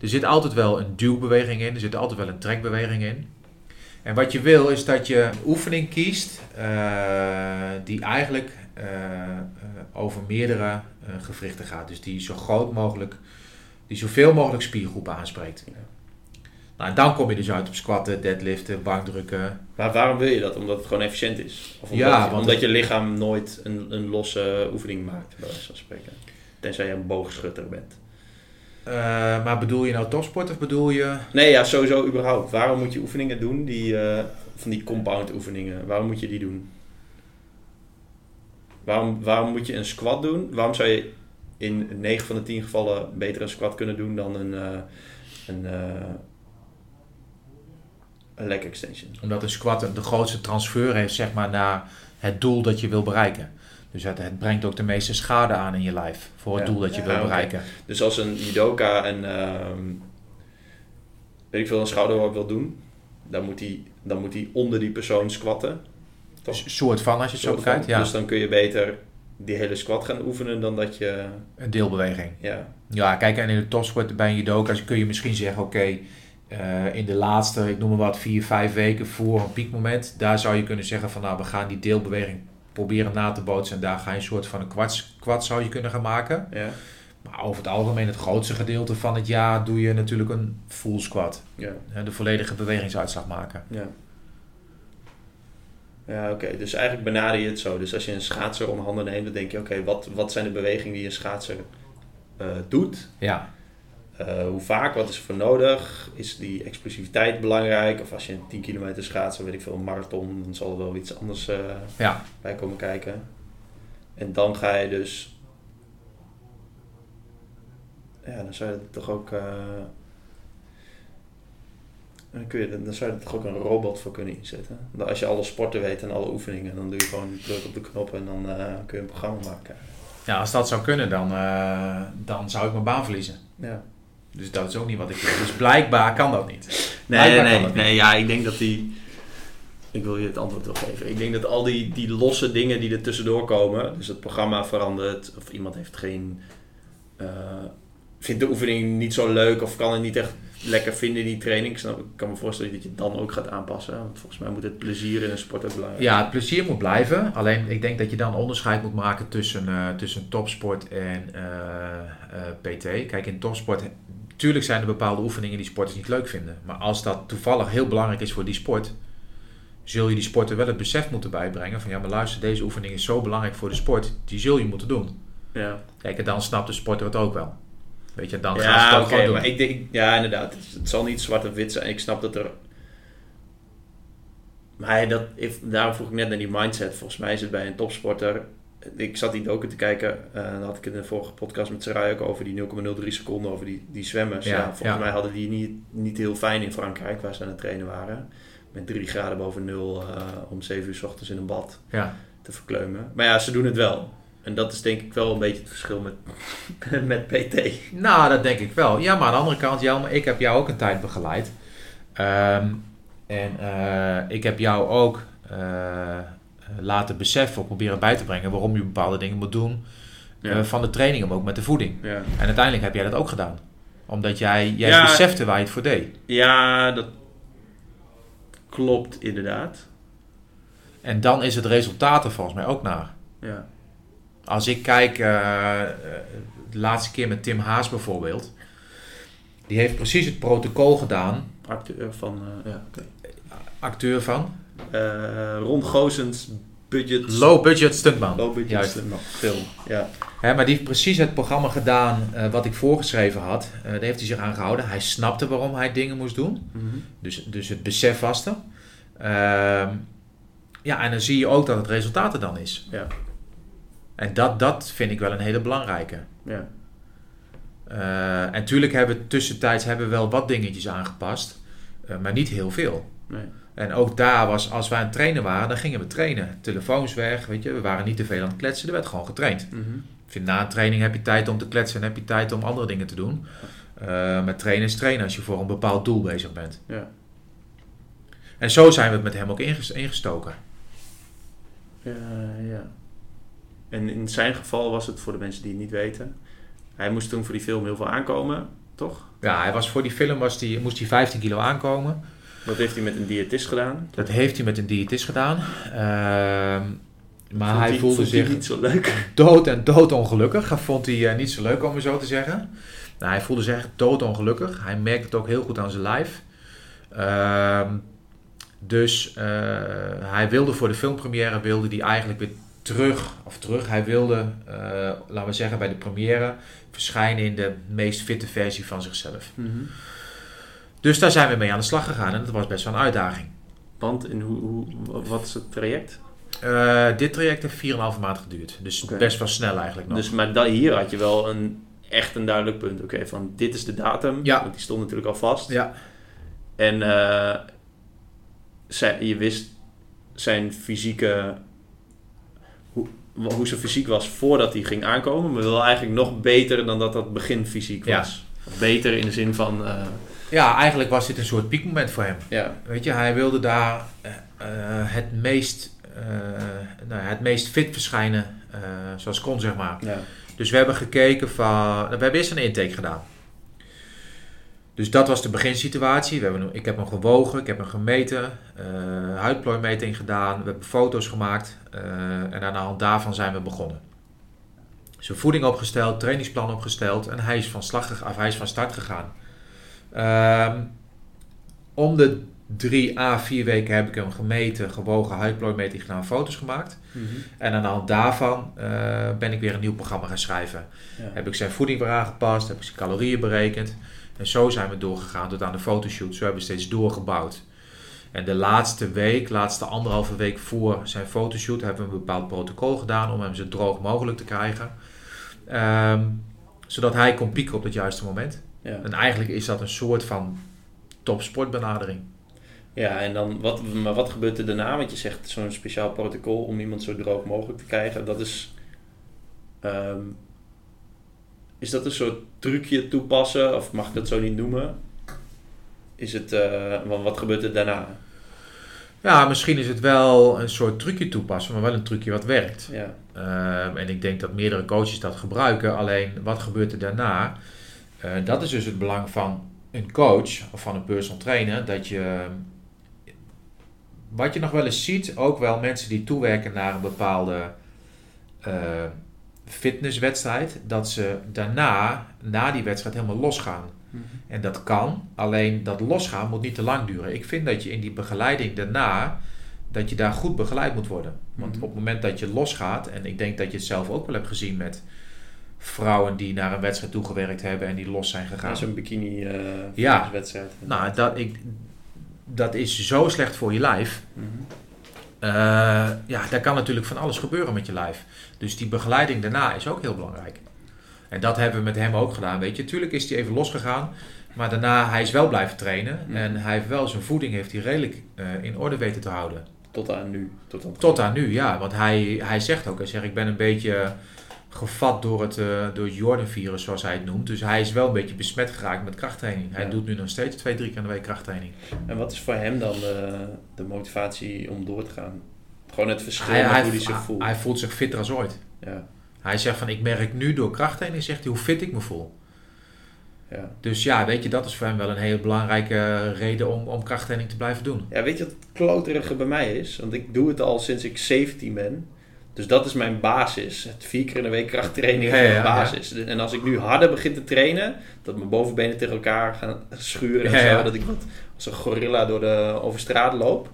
Er zit altijd wel een duwbeweging in, er zit altijd wel een trekbeweging in. En wat je wil is dat je een oefening kiest eh, die eigenlijk eh, over meerdere eh, gewrichten gaat. Dus die zo groot mogelijk, die zoveel mogelijk spiergroepen aanspreekt. Nou, en dan kom je dus uit op squatten, deadliften, bankdrukken, Maar waarom wil je dat? Omdat het gewoon efficiënt is? Of omdat, Ja, je, want omdat het- je lichaam nooit een, een losse oefening maakt, bij wijze van spreken. Tenzij je een boogschutter bent. Eh, maar bedoel je nou topsport of bedoel je... Nee, ja, sowieso überhaupt. Waarom moet je oefeningen doen, die, eh, van die compound oefeningen? Waarom moet je die doen? Waarom, waarom moet je een squat doen? Waarom zou je in 9 van de 10 gevallen beter een squat kunnen doen dan een, eh, een, eh, een leg extension? Omdat een squat de grootste transfer heeft zeg maar, naar het doel dat je wil bereiken. Dus het, het brengt ook de meeste schade aan in je lijf voor het Ja. doel dat je Ja, wil bereiken. Dus als een judoka een, ehm, weet ik veel, een schouderworp wil doen, dan moet hij, dan moet hij onder die persoon squatten. Toch? Soort van als je het zo bekijkt. Ja, Dus dan kun je beter die hele squat gaan oefenen dan dat je, een deelbeweging. ja, Ja, kijk, en in de topsport bij een judoka kun je misschien zeggen, oké, eh, in de laatste, ik noem maar wat, vier, vijf weken voor een piekmoment, daar zou je kunnen zeggen van, nou, we gaan die deelbeweging proberen na te bootsen en daar ga je een soort van een kwats, kwad zou je kunnen gaan maken. ja, Maar over het algemeen, het grootste gedeelte van het jaar doe je natuurlijk een full squat. ja, De volledige bewegingsuitslag maken. ja. Ja, oké. Dus eigenlijk benader je het zo. Dus als je een schaatser om handen neemt, dan denk je, oké, wat, wat zijn de bewegingen die een schaatser eh, doet? Ja, Eh, hoe vaak, wat is er voor nodig? Is die explosiviteit belangrijk? Of als je een 10 kilometer schaatst, dan weet ik veel, een marathon, dan zal er wel iets anders eh, ja. bij komen kijken. En dan ga je dus. Ja, dan zou je toch ook. eh, dan, kun je, dan zou je er toch ook een robot voor kunnen inzetten. Dan Als je alle sporten weet en alle oefeningen, dan doe je gewoon druk op de knop en dan kun je een programma maken. ja als dat zou kunnen, dan, dan zou ik mijn baan verliezen. Ja. Dus dat is ook niet wat ik wil. Dus blijkbaar kan dat niet. Nee, nee, nee, dat niet. nee. Ja, ik denk dat die. Ik wil je het antwoord wel geven. Ik denk dat al die, die losse dingen die er tussendoor komen. Dus het programma verandert. Of iemand heeft geen. eh, vindt de oefening niet zo leuk. Of kan het niet echt lekker vinden in die training. Ik, kan me voorstellen dat je het dan ook gaat aanpassen. Want volgens mij moet het plezier in een sport ook belangrijk Ja, het plezier moet blijven. Alleen ik denk dat je dan onderscheid moet maken tussen, eh, tussen topsport en eh, PT. Kijk, in topsport, tuurlijk zijn er bepaalde oefeningen die sporters niet leuk vinden. Maar als dat toevallig heel belangrijk is voor die sport, zul je die sporter wel het besef moeten bijbrengen van ja, maar luister, deze oefening is zo belangrijk voor de sport, die zul je moeten doen. Ja, Kijk, en dan snapt de sporter het ook wel. Weet je, dan gaan ze ja het ook oké. gewoon maar ik denk. Ja, inderdaad. Het, het zal niet zwart of wit zijn. Ik snap dat er. Maar dat, daarom vroeg ik net naar die mindset. Volgens mij is het bij een topsporter. Ik zat die docu te kijken. eh dan had ik in de vorige podcast met Sarai ook over die 0,03 seconden. Over die, die zwemmers. Ja, Ja, volgens ja. mij hadden die niet, niet heel fijn in Frankrijk. Waar ze aan het trainen waren. Met 3 graden boven nul. eh, om 7 uur s ochtends in een bad Ja. te verkleumen. Maar ja, ze doen het wel. En dat is denk ik wel een beetje het verschil met, met PT. Nou, dat denk ik wel. Ja, maar aan de andere kant, Jelmer, ik heb jou ook een tijd begeleid. Ehm, en eh, ik heb jou ook laten beseffen of proberen bij te brengen waarom je bepaalde dingen moet doen. Ja. eh, van de training, maar ook met de voeding. Ja. En uiteindelijk heb jij dat ook gedaan. Omdat jij, jij Ja. besefte waar je het voor deed. Ja, dat klopt inderdaad. En dan is het resultaat er volgens mij ook naar. Ja. Als ik kijk, eh, eh, de laatste keer met Tim Haas bijvoorbeeld. Die heeft precies het protocol gedaan. Acteur van uh, ja, okay. Acteur van? Uh, Ron Goosens budget... Low budget stuntman. Low budget Juist. stuntman. Film, ja. Hè, maar die heeft precies het programma gedaan uh, wat ik voorgeschreven had. Uh, daar heeft hij zich aan gehouden. Hij snapte waarom hij dingen moest doen. Mm -hmm. dus, dus het besef was er. Ehm, ja, en dan zie je ook dat het resultaat er dan is. Ja. En dat, dat vind ik wel een hele belangrijke. Ja. En tuurlijk hebben we tussentijds hebben we wel wat dingetjes aangepast. Maar niet heel veel. Nee. En ook daar was, als wij aan het trainen waren, dan gingen we trainen. Telefoons weg, weet je. We waren niet te veel aan het kletsen. Er werd gewoon getraind. Mm -hmm. Ik vind na een training heb je tijd om te kletsen en heb je tijd om andere dingen te doen. Eh, met trainers trainen als je voor een bepaald doel bezig bent. Ja. En zo zijn we het met hem ook inges- ingestoken. Ja, ja. En in zijn geval was het voor de mensen die het niet weten. Hij moest toen voor die film heel veel aankomen, toch? Ja, hij was voor die film was die, moest hij 15 kilo aankomen. Dat heeft hij met een diëtist gedaan. Dat heeft hij met een diëtist gedaan. Ehm, maar Vond hij voelde vond zich niet zo leuk. dood en doodongelukkig. Dat vond hij eh, niet zo leuk om het zo te zeggen. Nou, hij voelde zich echt doodongelukkig. Hij merkte het ook heel goed aan zijn lijf. Ehm, dus eh, hij wilde voor de filmpremière wilde hij eigenlijk weer terug. Of terug. Hij wilde, eh, laten we zeggen, bij de première verschijnen in de meest fitte versie van zichzelf. Dus daar zijn we mee aan de slag gegaan en dat was best wel een uitdaging. Want in hoe, hoe, wat is het traject? Eh, dit traject heeft 4,5 maand geduurd. Dus best wel snel eigenlijk nog. Dus, maar da- hier had je wel een, echt een duidelijk punt. Oké, van dit is de datum. Ja. Want die stond natuurlijk al vast. ja, En eh, zij, je wist zijn fysieke... Hoe, hoe zijn fysiek was voordat hij ging aankomen. Maar wel eigenlijk nog beter dan dat dat begin fysiek Ja. was. Of Beter in de zin van... eh, ja, eigenlijk was dit een soort piekmoment voor hem. ja, Weet je, hij wilde daar eh, eh, het, meest, eh, nou, het meest fit verschijnen zoals kon, zeg maar. ja. Dus we hebben gekeken van... We hebben eerst een intake gedaan. Dus dat was de beginsituatie. We hebben, ik heb hem gewogen, ik heb hem gemeten, eh huidplooimeting gedaan, we hebben foto's gemaakt en aan de hand daarvan zijn we begonnen. Zijn voeding opgesteld, trainingsplan opgesteld en hij is van, slag of hij is van start gegaan. Ehm, om de drie à vier weken heb ik hem gemeten, gewogen, huidplooimeting gedaan, foto's gemaakt. Mhm. En aan de hand daarvan eh, ben ik weer een nieuw programma gaan schrijven. ja. Heb ik zijn voeding weer aangepast, heb ik zijn calorieën berekend. En zo zijn we doorgegaan tot aan de fotoshoot. Zo hebben we steeds doorgebouwd. En de laatste week, laatste anderhalve week voor zijn fotoshoot, hebben we een bepaald protocol gedaan om hem zo droog mogelijk te krijgen. Ehm, zodat hij kon pieken op het juiste moment. Ja. En eigenlijk is dat een soort van topsportbenadering. Ja, en dan wat, maar wat gebeurt er daarna? Want je zegt zo'n speciaal protocol om iemand zo droog mogelijk te krijgen. Dat is. ehm, is dat een soort trucje toepassen? Of mag ik dat zo niet noemen? Is het. eh, wat gebeurt er daarna? Ja, misschien is het wel een soort trucje toepassen, maar wel een trucje wat werkt. Ja. Ehm, en ik denk dat meerdere coaches dat gebruiken. Alleen wat gebeurt er daarna? Eh, dat is dus het belang van een coach of van een personal trainer. Dat je. Wat je nog wel eens ziet, ook wel mensen die toewerken naar een bepaalde eh, fitnesswedstrijd. Dat ze daarna, na die wedstrijd, helemaal losgaan. En dat kan, alleen dat losgaan moet niet te lang duren. Ik vind dat je in die begeleiding daarna, dat je daar goed begeleid moet worden. Want Mhm. op het moment dat je losgaat, en ik denk dat je het zelf ook wel hebt gezien met vrouwen die naar een wedstrijd toegewerkt hebben en die los zijn gegaan. Ja, Zo'n bikini eh Ja. wedstrijd. nou, dat, ik, dat is zo slecht voor je lijf. Mhm. Eh, ja, daar kan natuurlijk van alles gebeuren met je lijf. Dus die begeleiding daarna is ook heel belangrijk. En dat hebben we met hem ook gedaan, weet je. Tuurlijk is hij even losgegaan, maar daarna, hij is wel blijven trainen. Mhm. En hij heeft wel zijn voeding heeft hij redelijk eh, in orde weten te houden. Tot aan nu. Tot, aan Tot aan nu, ja. Want hij, hij zegt ook, hij zegt, ik ben een beetje gevat door het, eh, door Jordan-virus, zoals hij het noemt. Dus hij is wel een beetje besmet geraakt met krachttraining. Hij Ja. doet nu nog steeds twee, drie keer de week krachttraining. En wat is voor hem dan de, de motivatie om door te gaan? Gewoon het verschil Hij, met hij, hoe hij zich voelt. hij voelt zich fitter als ooit. ja, Hij zegt van, ik merk nu door krachttraining, zegt hij, hoe fit ik me voel. ja. Dus ja, weet je, dat is voor hem wel een hele belangrijke reden om, om krachttraining te blijven doen. ja, weet je wat het kloterige bij mij is? Want ik doe het al sinds ik 17 ben. Dus dat is mijn basis. Het vier keer in de week krachttraining is ja, mijn ja. basis. En als ik nu harder begin te trainen, dat mijn bovenbenen tegen elkaar gaan schuren en zo, dat ik wat als een gorilla door de, over straat loop,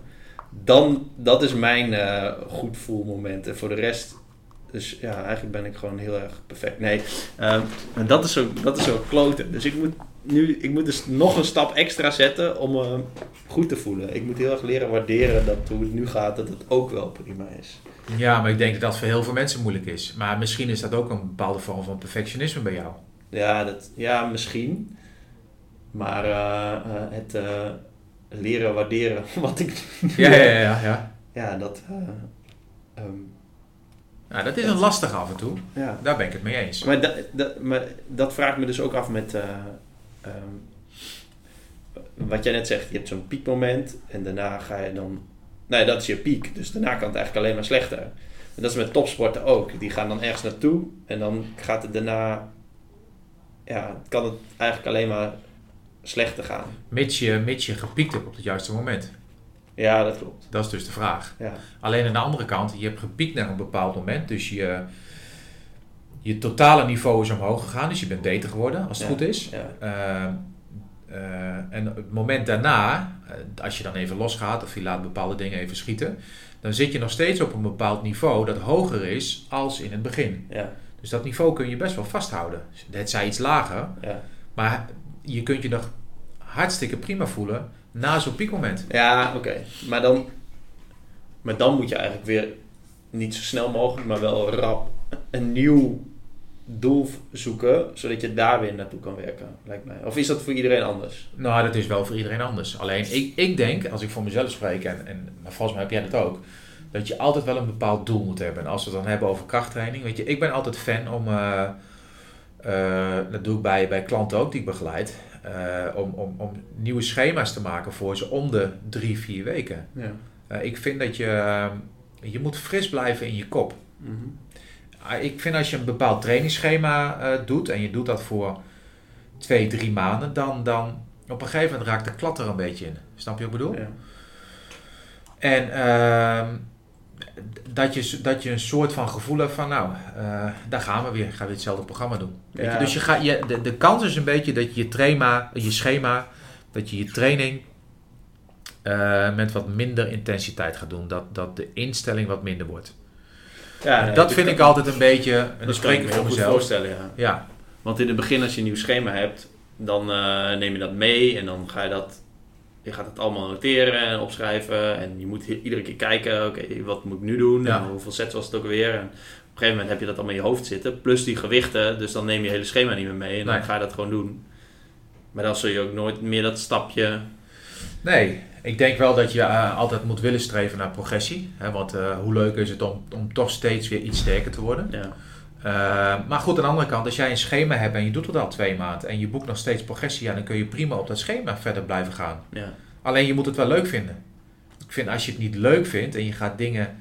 dan dat is mijn eh goed voelmoment. En voor de rest, dus ja, eigenlijk ben ik gewoon heel erg perfect. Nee, ehm, maar dat is zo, dat is zo kloten. Dus ik moet nu, ik moet dus nog een stap extra zetten om me goed te voelen. Ik moet heel erg leren waarderen dat hoe het nu gaat, dat het ook wel prima is. Ja, maar ik denk dat dat voor heel veel mensen moeilijk is. Maar misschien is dat ook een bepaalde vorm van perfectionisme bij jou. Ja, dat, ja misschien. Maar eh, eh, het eh, leren waarderen wat ik Ja, ja, ja. ja, ja. ja dat... eh, ehm, Nou, dat is een lastig af en toe. ja. Daar ben ik het mee eens. Maar, dat dat maar dat vraag ik me dus ook af met, eh, ehm, wat jij net zegt, je hebt zo'n piekmoment en daarna ga je dan... Nee, dat is je piek. Dus daarna kan het eigenlijk alleen maar slechter. En dat is met topsporten ook. Die gaan dan ergens naartoe en dan gaat het daarna... Ja, kan het eigenlijk alleen maar slechter gaan. Mits je, mits je gepiekt hebt op het juiste moment. Ja, dat klopt. Dat is dus de vraag. Ja, Alleen aan de andere kant, je hebt gepiekt naar een bepaald moment. Dus je, je totale niveau is omhoog gegaan. Dus je bent beter geworden, als het Ja. goed is. ja, Eh, en het moment daarna, eh, als je dan even losgaat of je laat bepaalde dingen even schieten, dan zit je nog steeds op een bepaald niveau dat hoger is als in het begin. ja, Dus dat niveau kun je best wel vasthouden. Het zij iets lager, ja. maar je kunt je nog hartstikke prima voelen na zo'n piekmoment. Ja, oké. Maar, dan, maar dan moet je eigenlijk weer niet zo snel mogelijk, maar wel rap een nieuw doel zoeken, zodat je daar weer naartoe kan werken, lijkt mij. Of is dat voor iedereen anders? Nou, dat is wel voor iedereen anders. Alleen ik, ik denk, als ik voor mezelf spreek, en, en maar volgens mij heb jij dat ook, dat je altijd wel een bepaald doel moet hebben. En als we het dan hebben over krachttraining, weet je, ik ben altijd fan om, eh, eh, dat doe ik bij, bij klanten ook die ik begeleid, eh, om, om, om nieuwe schema's te maken voor ze om de drie, vier weken. Ja. Ik vind dat je, eh, je moet fris blijven in je kop. Mhm. Ik vind als je een bepaald trainingsschema eh, doet en je doet dat voor twee, drie maanden, dan, dan op een gegeven moment raakt de klat er een beetje in. Snap je wat ik bedoel? Ja. En ehm, dat, je, dat je een soort van gevoel hebt van, nou, eh, daar gaan we weer, gaan we weer hetzelfde programma doen. Weet je? Dus je gaat, je, de, de kans is een beetje dat je je, trauma, je schema, dat je je training eh, met wat minder intensiteit gaat doen. Dat, dat de instelling wat minder wordt. Ja, nee, dat vind ik altijd een beetje, en dan Dat spreek kan ik voor mezelf. voorstellen, ja. Ja, Want in het begin, als je een nieuw schema hebt, dan eh, neem je dat mee en dan ga je dat, je gaat het allemaal noteren en opschrijven. En je moet iedere keer kijken, oké, wat moet ik nu doen? Ja. En hoeveel sets was het ook weer? En op een gegeven moment heb je dat allemaal in je hoofd zitten, plus die gewichten, dus dan neem je hele schema niet meer mee en dan ga je dat gewoon doen. Maar dan zul je ook nooit meer dat stapje. Nee, ik denk wel dat je eh, altijd moet willen streven naar progressie. Hè, want eh, hoe leuk is het om, om toch steeds weer iets sterker te worden. Ja, Eh, maar goed, aan de andere kant, als jij een schema hebt en je doet het al twee maanden en je boekt nog steeds progressie, ja, dan kun je prima op dat schema verder blijven gaan. ja, Alleen je moet het wel leuk vinden. Ik vind als je het niet leuk vindt en je gaat dingen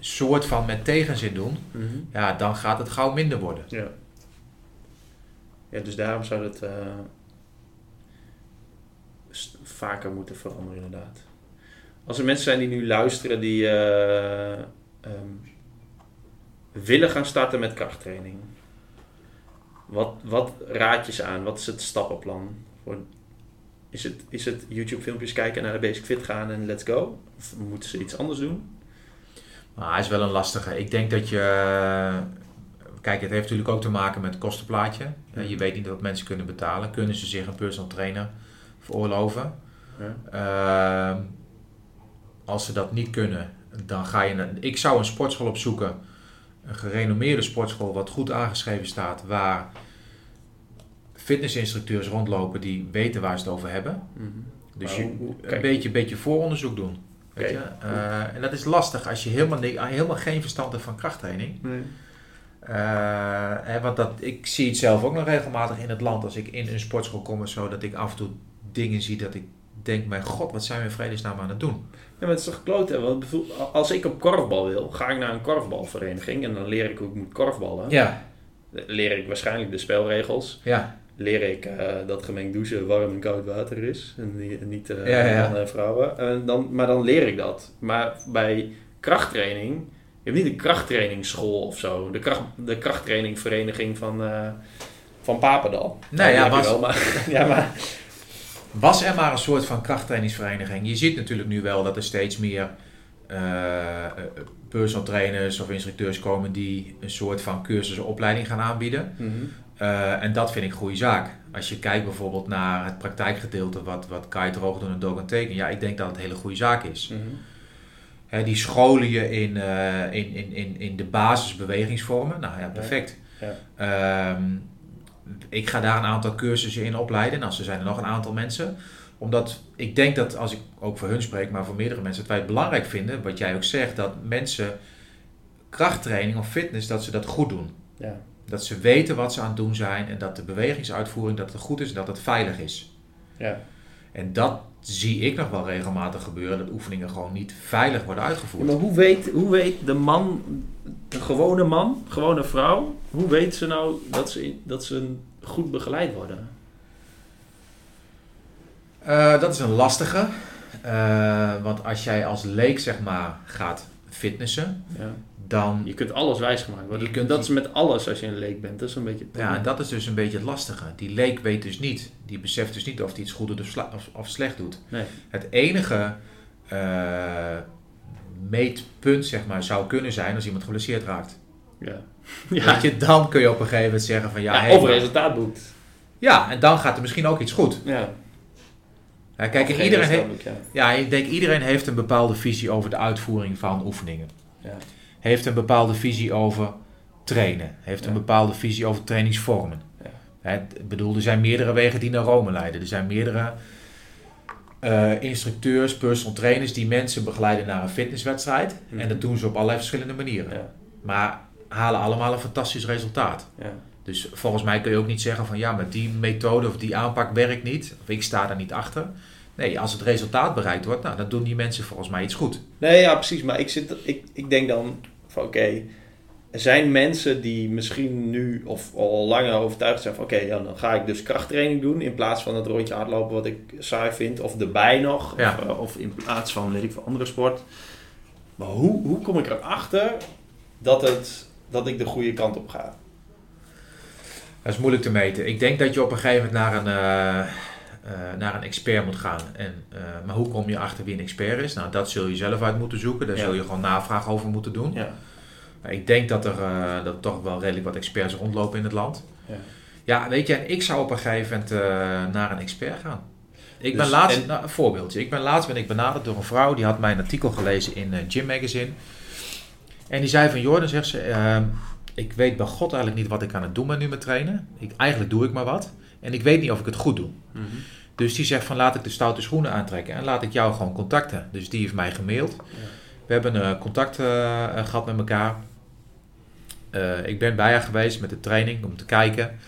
soort van met tegenzin doen, Mhm. ja, dan gaat het gauw minder worden. ja. Ja, dus daarom zou het vaker moeten veranderen, inderdaad. Als er mensen zijn die nu luisteren die eh, ehm, willen gaan starten met krachttraining, wat, wat raad je ze aan? Wat is het stappenplan? Voor, is, het, is het YouTube-filmpjes kijken, naar de Basic Fit gaan en let's go? Of moeten ze iets anders doen? Maar hij is wel een lastige. Ik denk dat je. Kijk, het heeft natuurlijk ook te maken met het kostenplaatje. Eh, Je weet niet wat mensen kunnen betalen. Kunnen ze zich een personal trainer veroorloven? Ja. Ehm, als ze dat niet kunnen, dan ga je naar. Ik zou een sportschool opzoeken. Een gerenommeerde sportschool, wat goed aangeschreven staat, waar fitnessinstructeurs rondlopen die weten waar ze het over hebben. Mhm. Dus je hoe- hoe- een beetje, beetje vooronderzoek doen. Weet je? Eh, en dat is lastig als je helemaal, helemaal geen verstand hebt van krachttraining. Nee. Eh, hè, want dat, ik zie het zelf ook nog regelmatig in het land als ik in een sportschool kom of zo, dat ik af en toe dingen zie dat ik denk, mijn god, wat zijn we in vredesnaam aan het doen? Ja, maar het is toch? Want bevoel- als ik op korfbal wil, ga ik naar een korfbalvereniging en dan leer ik hoe ik moet korfballen. Ja, Leer ik waarschijnlijk de spelregels. ja, Leer ik eh, dat gemengd douchen warm en koud water is. En niet, eh, Ja, ja. mannen en vrouwen. En dan, maar dan leer ik dat. Maar bij krachttraining, je hebt niet een krachttrainingsschool of zo. De, kracht, de krachttrainingvereniging van, eh, van Papendal. Nee, die ja, was- wel, maar, ja, maar was er maar een soort van krachttrainingsvereniging. Je ziet natuurlijk nu wel dat er steeds meer eh, eh, personal trainers of instructeurs komen die een soort van cursusopleiding gaan aanbieden. Mhm. Eh, en dat vind ik een goede zaak. Als je kijkt bijvoorbeeld naar het praktijkgedeelte, wat, wat Kai Droog doen en Dogan Teken, ja, ik denk dat het een hele goede zaak is. Mhm. Hè, die scholen je in, in, in, in, in de basisbewegingsvormen. Nou ja, perfect. Ja. Ehm, ik ga daar een aantal cursussen in opleiden. Nou, er zijn er nog een aantal mensen. Omdat ik denk dat, als ik ook voor hun spreek, maar voor meerdere mensen, dat wij het belangrijk vinden, wat jij ook zegt, dat mensen krachttraining of fitness, dat ze dat goed doen. Ja. Dat ze weten wat ze aan het doen zijn en dat de bewegingsuitvoering dat het goed is en dat het veilig is. Ja. En dat zie ik nog wel regelmatig gebeuren, dat oefeningen gewoon niet veilig worden uitgevoerd. Maar hoe weet, hoe weet de man, de gewone man, gewone vrouw, hoe weet ze nou dat ze, dat ze goed begeleid worden? Uh, dat is een lastige. Uh, want als jij als leek zeg maar gaat fitnessen, Ja. Dan... Je kunt alles wijsgemaakt worden. Je kunt- dat is met alles als je een leek bent. Dat is een beetje... Ja, en dat is dus een beetje het lastige. Die leek weet dus niet, die beseft dus niet of hij iets goed doet of, of, slecht doet. Nee. Het enige eh, meetpunt zeg maar, zou kunnen zijn als iemand geblesseerd raakt. Ja. Weet je, dan kun je op een gegeven moment zeggen van ja, Ja, hey, of maar- resultaat boekt. ja, en dan gaat er misschien ook iets goed. Ja. Ja, kijk, iedereen, heeft, ja. ja, ik denk iedereen heeft een bepaalde visie over de uitvoering van oefeningen. Ja. Heeft een bepaalde visie over trainen. Heeft een bepaalde visie over trainingsvormen. Ik bedoel, er zijn meerdere wegen die naar Rome leiden. Er zijn meerdere eh, instructeurs, personal trainers die mensen begeleiden naar een fitnesswedstrijd. Mhm. En dat doen ze op allerlei verschillende manieren. Ja. Maar halen allemaal een fantastisch resultaat. Ja. Dus volgens mij kun je ook niet zeggen van ja, maar die methode of die aanpak werkt niet. Of ik sta daar niet achter. Nee, als het resultaat bereikt wordt, nou, dan doen die mensen volgens mij iets goed. Nee, ja, precies. Maar ik, zit, ik, ik denk dan van oké, er zijn mensen die misschien nu of al langer overtuigd zijn van oké, ja, dan ga ik dus krachttraining doen in plaats van het rondje hardlopen wat ik saai vind. Of erbij nog. Ja. Of, eh, of in plaats van, weet ik veel, andere sport. Maar hoe, hoe kom ik erachter dat, het, dat ik de goede kant op ga? Dat is moeilijk te meten. Ik denk dat je op een gegeven moment naar een, eh, eh, naar een expert moet gaan. En, maar hoe kom je achter wie een expert is? Nou, dat zul je zelf uit moeten zoeken. Daar Ja. zul je gewoon navraag over moeten doen. Ja. Maar Ik denk dat er, eh, dat er toch wel redelijk wat experts rondlopen in het land. Ja. Ja, weet je, en ik zou op een gegeven moment eh, naar een expert gaan. Ik Dus- ben laatst, en- nou, een voorbeeldje. Ik ben laatst ben ik benaderd door een vrouw die had mijn artikel gelezen in eh, Gym Magazine. En die zei van Jordan, zegt ze, ehm, ik weet bij God eigenlijk niet wat ik aan het doen ben nu met trainen. Ik, eigenlijk doe ik maar wat. En ik weet niet of ik het goed doe. Mhm. Dus die zegt van laat ik de stoute schoenen aantrekken en laat ik jou gewoon contacten. Dus die heeft mij gemaild. We hebben eh, contact eh, eh, gehad met elkaar. Ik ben bij haar geweest met de training om te kijken.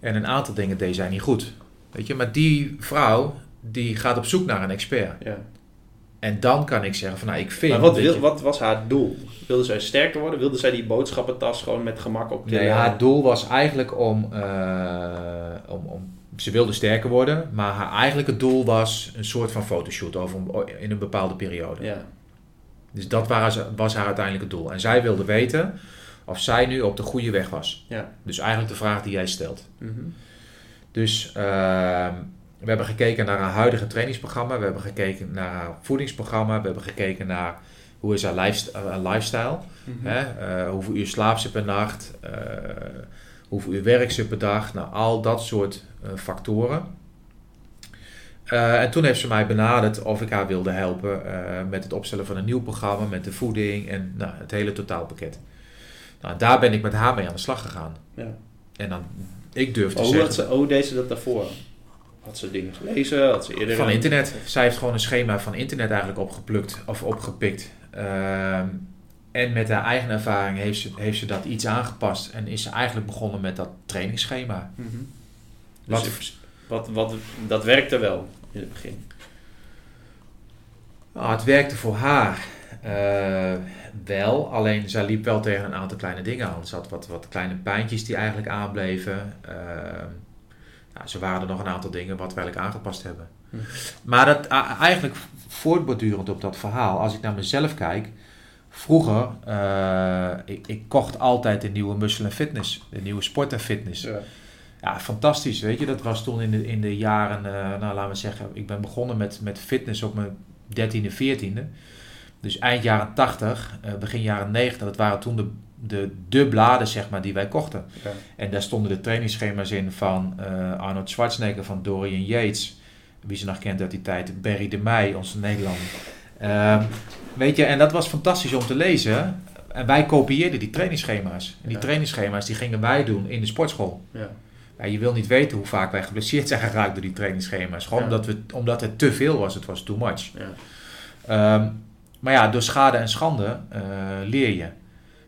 En een aantal dingen deed zij niet goed. Weet je, maar die vrouw die gaat op zoek naar een expert. Ja. En dan kan ik zeggen van nou ik vind... Maar wat, wil, wat was haar doel? Wilde zij sterker worden? Wilde zij die boodschappentas gewoon met gemak op Nee, haar doel was eigenlijk om, om, om... Ze wilde sterker worden, maar haar eigenlijke doel was een soort van fotoshoot over in een bepaalde periode. Ja. Dus dat was, was haar uiteindelijke doel. En zij wilde weten of zij nu op de goede weg was. Ja. Dus eigenlijk de vraag die jij stelt. Mhm. Dus ehm, we hebben gekeken naar haar huidige trainingsprogramma. We hebben gekeken naar haar voedingsprogramma. We hebben gekeken naar hoe is haar eh, lifestyle. Hè? Eh, hoeveel uur slaapt ze per nacht? eh, hoeveel uur werkt ze per dag? Nou, al dat soort factoren. Eh, en toen heeft ze mij benaderd of ik haar wilde helpen eh, met het opstellen van een nieuw programma, met de voeding en nou, het hele totaalpakket. Nou, daar ben ik met haar mee aan de slag gegaan. Ja. En dan, ik durf te Oh, hoe, zeggen, ze, hoe deed ze dat daarvoor? Had ze dingen gelezen? Had ze eerder... van internet. Zij heeft gewoon een schema van internet eigenlijk opgeplukt of opgepikt. Ehm, en met haar eigen ervaring heeft ze, heeft ze dat iets aangepast en is ze eigenlijk begonnen met dat trainingsschema. Wat- Dus wat, wat, dat werkte wel in het begin. Nou, het werkte voor haar eh, wel, alleen zij liep wel tegen een aantal kleine dingen aan. Ze had wat, wat kleine pijntjes die eigenlijk aanbleven. Ehm, nou, ze waren er nog een aantal dingen wat we eigenlijk aangepast hebben. Hm. Maar dat, eigenlijk voortbordurend op dat verhaal, als ik naar mezelf kijk. Vroeger, eh, ik, ik kocht altijd de nieuwe Muscle en Fitness, de nieuwe Sport en Fitness. Ja. Ja, fantastisch. Weet je, dat was toen in de, in de jaren, eh, nou laten we zeggen, ik ben begonnen met, met fitness op mijn 13e, 14e. Dus eind jaren 80, eh, begin jaren 90, dat waren toen de, de, de bladen zeg maar, die wij kochten. Ja. En daar stonden de trainingsschema's in van eh, Arnold Schwarzenegger, van Dorian Yates. Wie ze nog kent uit die tijd, Barry de Meij, onze Nederlander. Ehm, weet je, en dat was fantastisch om te lezen. En wij kopieerden die trainingsschema's. En die Ja. trainingsschema's die gingen wij doen in de sportschool. Ja. Ja, je wil niet weten hoe vaak wij geblesseerd zijn geraakt door die trainingsschema's. Gewoon Ja. omdat, we, omdat het te veel was. Het was too much. Ja. Ehm, maar ja, door schade en schande eh, leer je.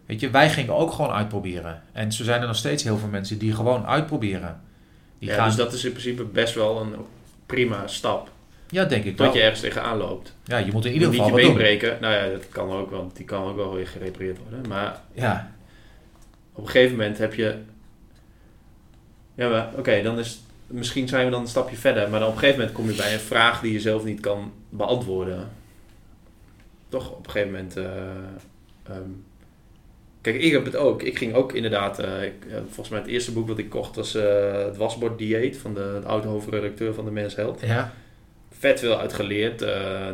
Weet je, wij gingen ook gewoon uitproberen. En zo zijn er nog steeds heel veel mensen die gewoon uitproberen. Die ja, gaan, dus dat is in principe best wel een prima stap. ja, denk ik Dat wel. je ergens tegenaan loopt. Ja, je moet in ieder geval niet je been breken. Nou ja, dat kan ook, want die kan ook wel weer gerepareerd worden. Maar Ja, op een gegeven moment heb je... Ja, oké, dan is... Misschien zijn we dan een stapje verder. Maar dan op een gegeven moment kom je bij een vraag die je zelf niet kan beantwoorden. Toch op een gegeven moment... eh, ehm, kijk, ik heb het ook. Ik ging ook inderdaad... eh, ik, eh, volgens mij het eerste boek wat ik kocht was het wasbord dieet van de, de oude hoofdredacteur van de Mens Health ja, vet veel uitgeleerd.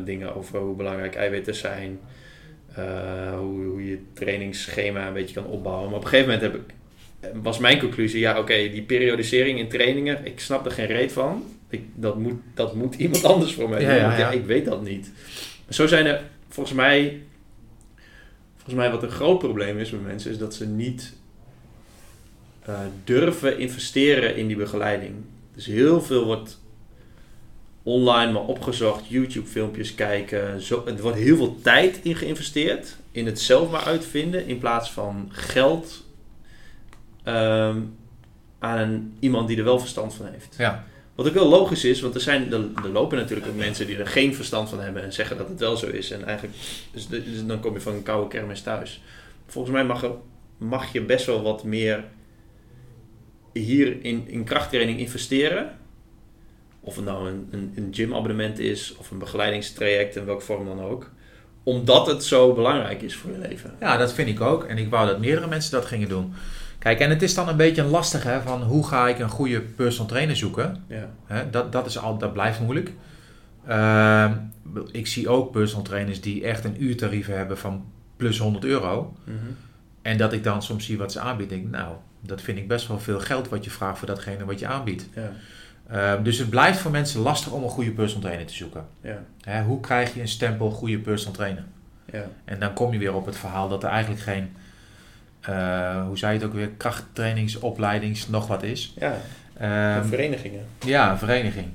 dingen over hoe belangrijk eiwitten zijn. hoe, hoe je trainingsschema een beetje kan opbouwen. Maar op een gegeven moment heb ik, was mijn conclusie... Ja, oké, die periodisering in trainingen... Ik snap er geen reet van. Ik, dat, moet, dat moet iemand anders voor mij Ja, doen. ja. ik weet dat niet. Maar zo zijn er volgens mij... Volgens mij wat een groot probleem is met mensen... is dat ze niet eh, durven investeren in die begeleiding. Dus heel veel wordt online maar opgezocht, YouTube filmpjes kijken. Zo, er wordt heel veel tijd in geïnvesteerd. In het zelf maar uitvinden. In plaats van geld ehm, aan een, iemand die er wel verstand van heeft. ja. Wat ook wel logisch is, want er, zijn, er, er lopen natuurlijk ook mensen die er geen verstand van hebben en zeggen dat het wel zo is. En eigenlijk, dus, dus dan kom je van een koude kermis thuis. Volgens mij mag, er, mag je best wel wat meer hier in, in krachttraining investeren. Of het nou een, een, een gymabonnement is of een begeleidingstraject in welke vorm dan ook. Omdat het zo belangrijk is voor je leven. Ja, dat vind ik ook. En ik wou dat meerdere mensen dat gingen doen. Kijk, en het is dan een beetje een lastig, hè, van hoe ga ik een goede personal trainer zoeken? Ja. Hè, dat, dat, is al, dat blijft moeilijk. Ehm, ik zie ook personal trainers die echt een uurtarieven hebben van plus 100 euro. Mhm. En dat ik dan soms zie wat ze aanbieden. Denk, nou, dat vind ik best wel veel geld wat je vraagt voor datgene wat je aanbiedt. ja. Ehm, dus het blijft voor mensen lastig om een goede personal trainer te zoeken. Ja. Hè, hoe krijg je een stempel goede personal trainer? Ja. En dan kom je weer op het verhaal dat er eigenlijk geen, eh, hoe zei je het ook weer, krachttrainingsopleidings nog wat is. ja. Ehm, verenigingen. ja, een vereniging.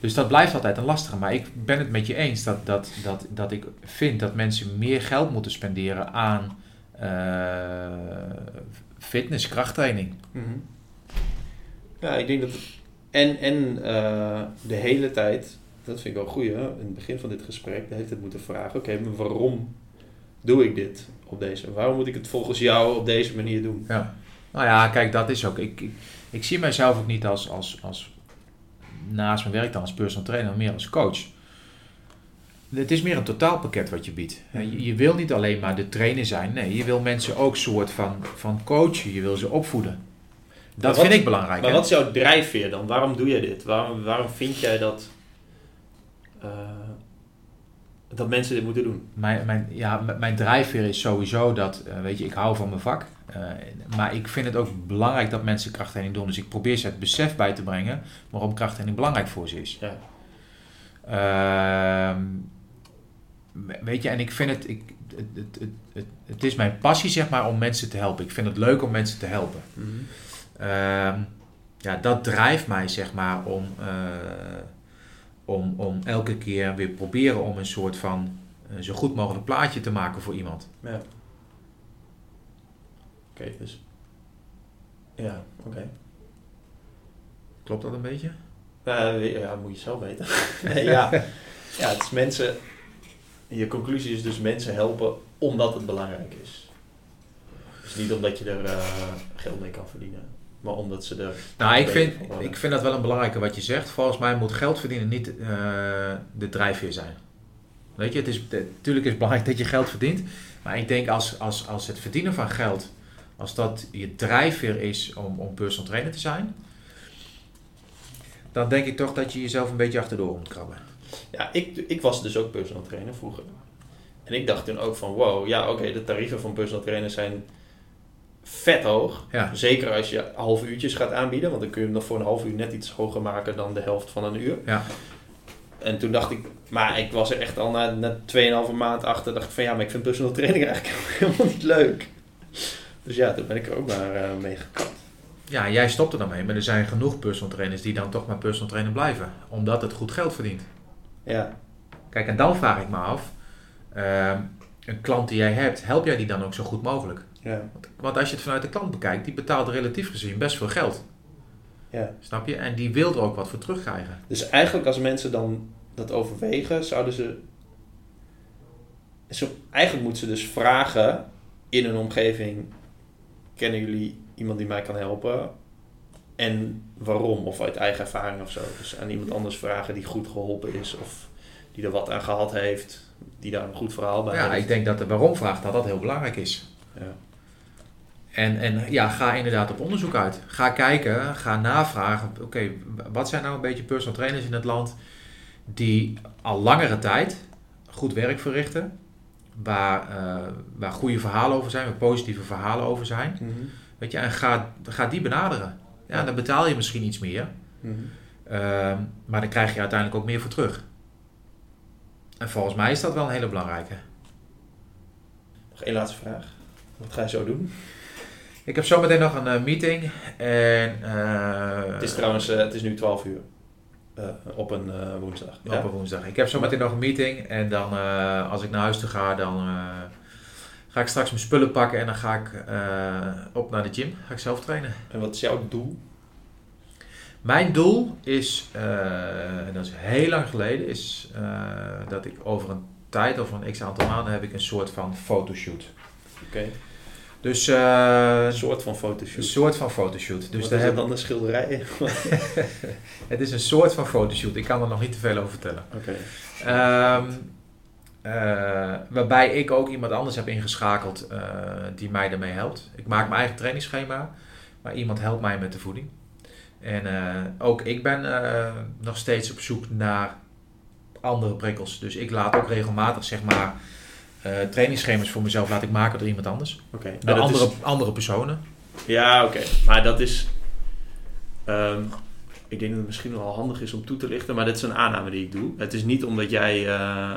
Dus dat blijft altijd een lastige. Maar ik ben het met je eens dat, dat, dat, dat ik vind dat mensen meer geld moeten spenderen aan eh, fitness, krachttraining. Mhm. Ja, ik denk dat. En, en eh, de hele tijd, dat vind ik wel goed, hè? in het begin van dit gesprek, de hele tijd moeten vragen: oké, maar waarom doe ik dit op deze? Waarom moet ik het volgens jou op deze manier doen? Ja. Nou ja, kijk, dat is ook. Ik, ik, ik zie mijzelf ook niet als, als, als naast mijn werk dan als personal trainer, maar meer als coach. Het is meer een totaalpakket wat je biedt. Je, je wil niet alleen maar de trainer zijn. Nee, je wil mensen ook soort van, van coachen. Je wil ze opvoeden. Dat wat- vind ik belangrijk. Maar hè? wat is jouw drijfveer dan? Waarom doe jij dit? Waarom, waarom vind jij dat, eh, dat mensen dit moeten doen? Mijn, mijn, ja, mijn drijfveer is sowieso dat, eh, weet je, ik hou van mijn vak. Eh, maar ik vind het ook belangrijk dat mensen krachttraining doen. Dus ik probeer ze het besef bij te brengen waarom krachttraining belangrijk voor ze is. Ja. Ehm, weet je, en ik vind het, ik, het, het, het, het, is mijn passie zeg maar om mensen te helpen. Ik vind het leuk om mensen te helpen. Ehm, ja, dat drijft mij zeg maar om, eh, om, om elke keer weer proberen om een soort van eh, zo goed mogelijk plaatje te maken voor iemand. Ja. Oké, dus. Ja, oké. Klopt dat een beetje? Nou, ja, moet je zelf weten. nee, ja. ja, het is mensen. Je conclusie is dus mensen helpen omdat het belangrijk is. Dus niet omdat je er eh, geld mee kan verdienen, maar omdat ze er. Nou, ik vind, ik vind dat wel een belangrijke wat je zegt. Volgens mij moet geld verdienen niet eh, de drijfveer zijn. Weet je, het is, natuurlijk is het belangrijk dat je geld verdient. Maar ik denk als, als, als het verdienen van geld, als dat je drijfveer is om, om personal trainer te zijn, dan denk ik toch dat je jezelf een beetje achterdoor moet krabben. Ja, ik, ik was dus ook personal trainer vroeger. En ik dacht toen ook van, wow, ja oké, de tarieven van personal trainers zijn vet hoog. Ja, Zeker als je half uurtjes gaat aanbieden, want dan kun je hem nog voor een half uur net iets hoger maken dan de helft van een uur. ja. En toen dacht ik, maar ik was er echt al na, na 2,5 maand achter, dacht ik van ja, maar ik vind personal training eigenlijk helemaal niet leuk. Dus ja, toen ben ik er ook maar eh, mee gekapt. ja, jij stopt er dan mee, maar er zijn genoeg personal trainers die dan toch maar personal trainer blijven. Omdat het goed geld verdient. Ja, Kijk, en dan vraag ik me af, ehm, een klant die jij hebt, help jij die dan ook zo goed mogelijk? Ja. Want, want als je het vanuit de klant bekijkt, die betaalt relatief gezien best veel geld. ja. Snap je? En die wil er ook wat voor terugkrijgen. Dus eigenlijk als mensen dan dat overwegen, zouden ze... Zo, eigenlijk moeten ze dus vragen in een omgeving... Kennen jullie iemand die mij kan helpen? En waarom? Of uit eigen ervaring of zo. Dus aan iemand anders vragen die goed geholpen is. Of die er wat aan gehad heeft. Die daar een goed verhaal bij Ja, heeft. ik denk dat de waarom-vraag dat dat heel belangrijk is. Ja. En, en ja, ga inderdaad op onderzoek uit. Ga kijken, ga navragen. Oké, wat zijn nou een beetje personal trainers in het land die al langere tijd goed werk verrichten, waar, eh, waar goede verhalen over zijn, waar positieve verhalen over zijn. Mhm. Weet je, en ga, ga die benaderen. Ja, dan betaal je misschien iets meer, Mhm. ehm, maar dan krijg je uiteindelijk ook meer voor terug. En volgens mij is dat wel een hele belangrijke. Nog één laatste vraag. Wat ga je zo doen? Ik heb zometeen nog een eh, meeting en eh, het is trouwens, eh, het is nu 12 uur. Op een woensdag. op een woensdag. Ik heb zometeen nog een meeting en dan als ik naar huis toe ga, dan ga ik straks mijn spullen pakken en dan ga ik op naar de gym. Ga ik zelf trainen. En wat is jouw doel? Mijn doel is, en dat is heel lang geleden, is dat ik over een tijd, over een x aantal maanden, heb ik een soort van fotoshoot. Oké. Dus eh, Een soort van een fotoshoot. soort van fotoshoot. Dus Dus daar is het heb, dan een schilderij? Oké. het is een soort van fotoshoot. Ik kan er nog niet te veel over vertellen. Ehm, eh, waarbij ik ook iemand anders heb ingeschakeld eh, die mij daarmee helpt. Ik maak mijn eigen trainingsschema, maar iemand helpt mij met de voeding. En ook ik ben nog steeds op zoek naar andere prikkels. Dus ik laat ook regelmatig zeg maar trainingsschema's voor mezelf laat ik maken door iemand anders. Oké. Door Maar dat andere, is- andere personen. Ja, oké. Maar dat is... ehm, ik denk dat het misschien wel handig is om toe te lichten, maar dit is een aanname die ik doe. Het is niet omdat jij eh,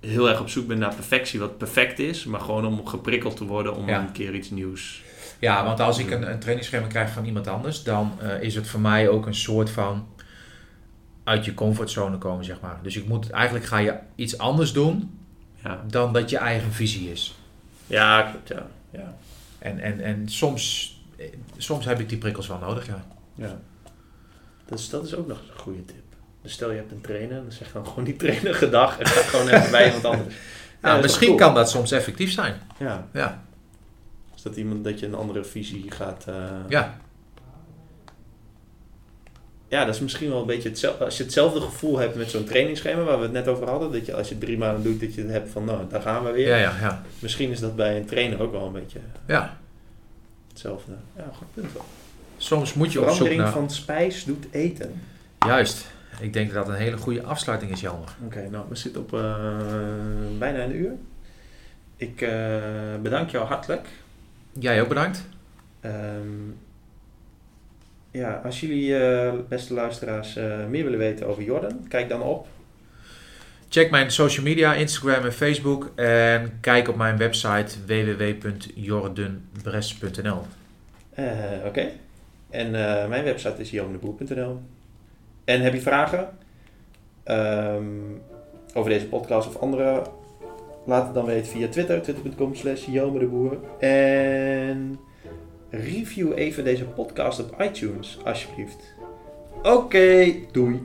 heel erg op zoek bent naar perfectie, wat perfect is, maar gewoon om geprikkeld te worden om Ja. een keer iets nieuws. Ja, want als ik een, een trainingsschema krijg van iemand anders, dan eh, is het voor mij ook een soort van uit je comfortzone komen, zeg maar. Dus ik moet, eigenlijk ga je iets anders doen Ja, dan dat je eigen visie is. ja klopt, ja. ja. En, en, en soms, eh, soms heb ik die prikkels wel nodig, ja. ja. Dus dat is ook nog een goede tip. Dus stel je hebt een trainer, dan zeg dan gewoon die trainer gedag en ga gewoon even bij iemand anders. Ja, is wel misschien cool. kan dat soms effectief zijn. Ja, Ja, dus dat iemand dat je een andere visie gaat. eh, ja. Ja, dat is misschien wel een beetje hetzelfde. Als je hetzelfde gevoel hebt met zo'n trainingsschema waar we het net over hadden. Dat je als je drie maanden doet, dat je het hebt van nou, daar gaan we weer. ja, ja, ja. Misschien is dat bij een trainer ook wel een beetje ja. hetzelfde. Ja, goed punt wel. Soms moet je op zoek Verandering naar... van spijs doet eten. Juist. Ik denk dat dat een hele goede afsluiting is, Jelmer. Oké, nou, we zitten op eh, bijna een uur. Ik eh, bedank jou hartelijk. Jij ook bedankt. Ehm, ja, als jullie, eh, beste luisteraars, eh, meer willen weten over Jordan, kijk dan op. Check mijn social media, Instagram en Facebook. En kijk op mijn website www.jordanbres.nl Eh, Oké. En mijn website is jomendeboer.nl. En heb je vragen ehm, over deze podcast of andere? Laat het dan weten via Twitter, twitter.com slash. En review even deze podcast op iTunes, alsjeblieft. Oké, doei.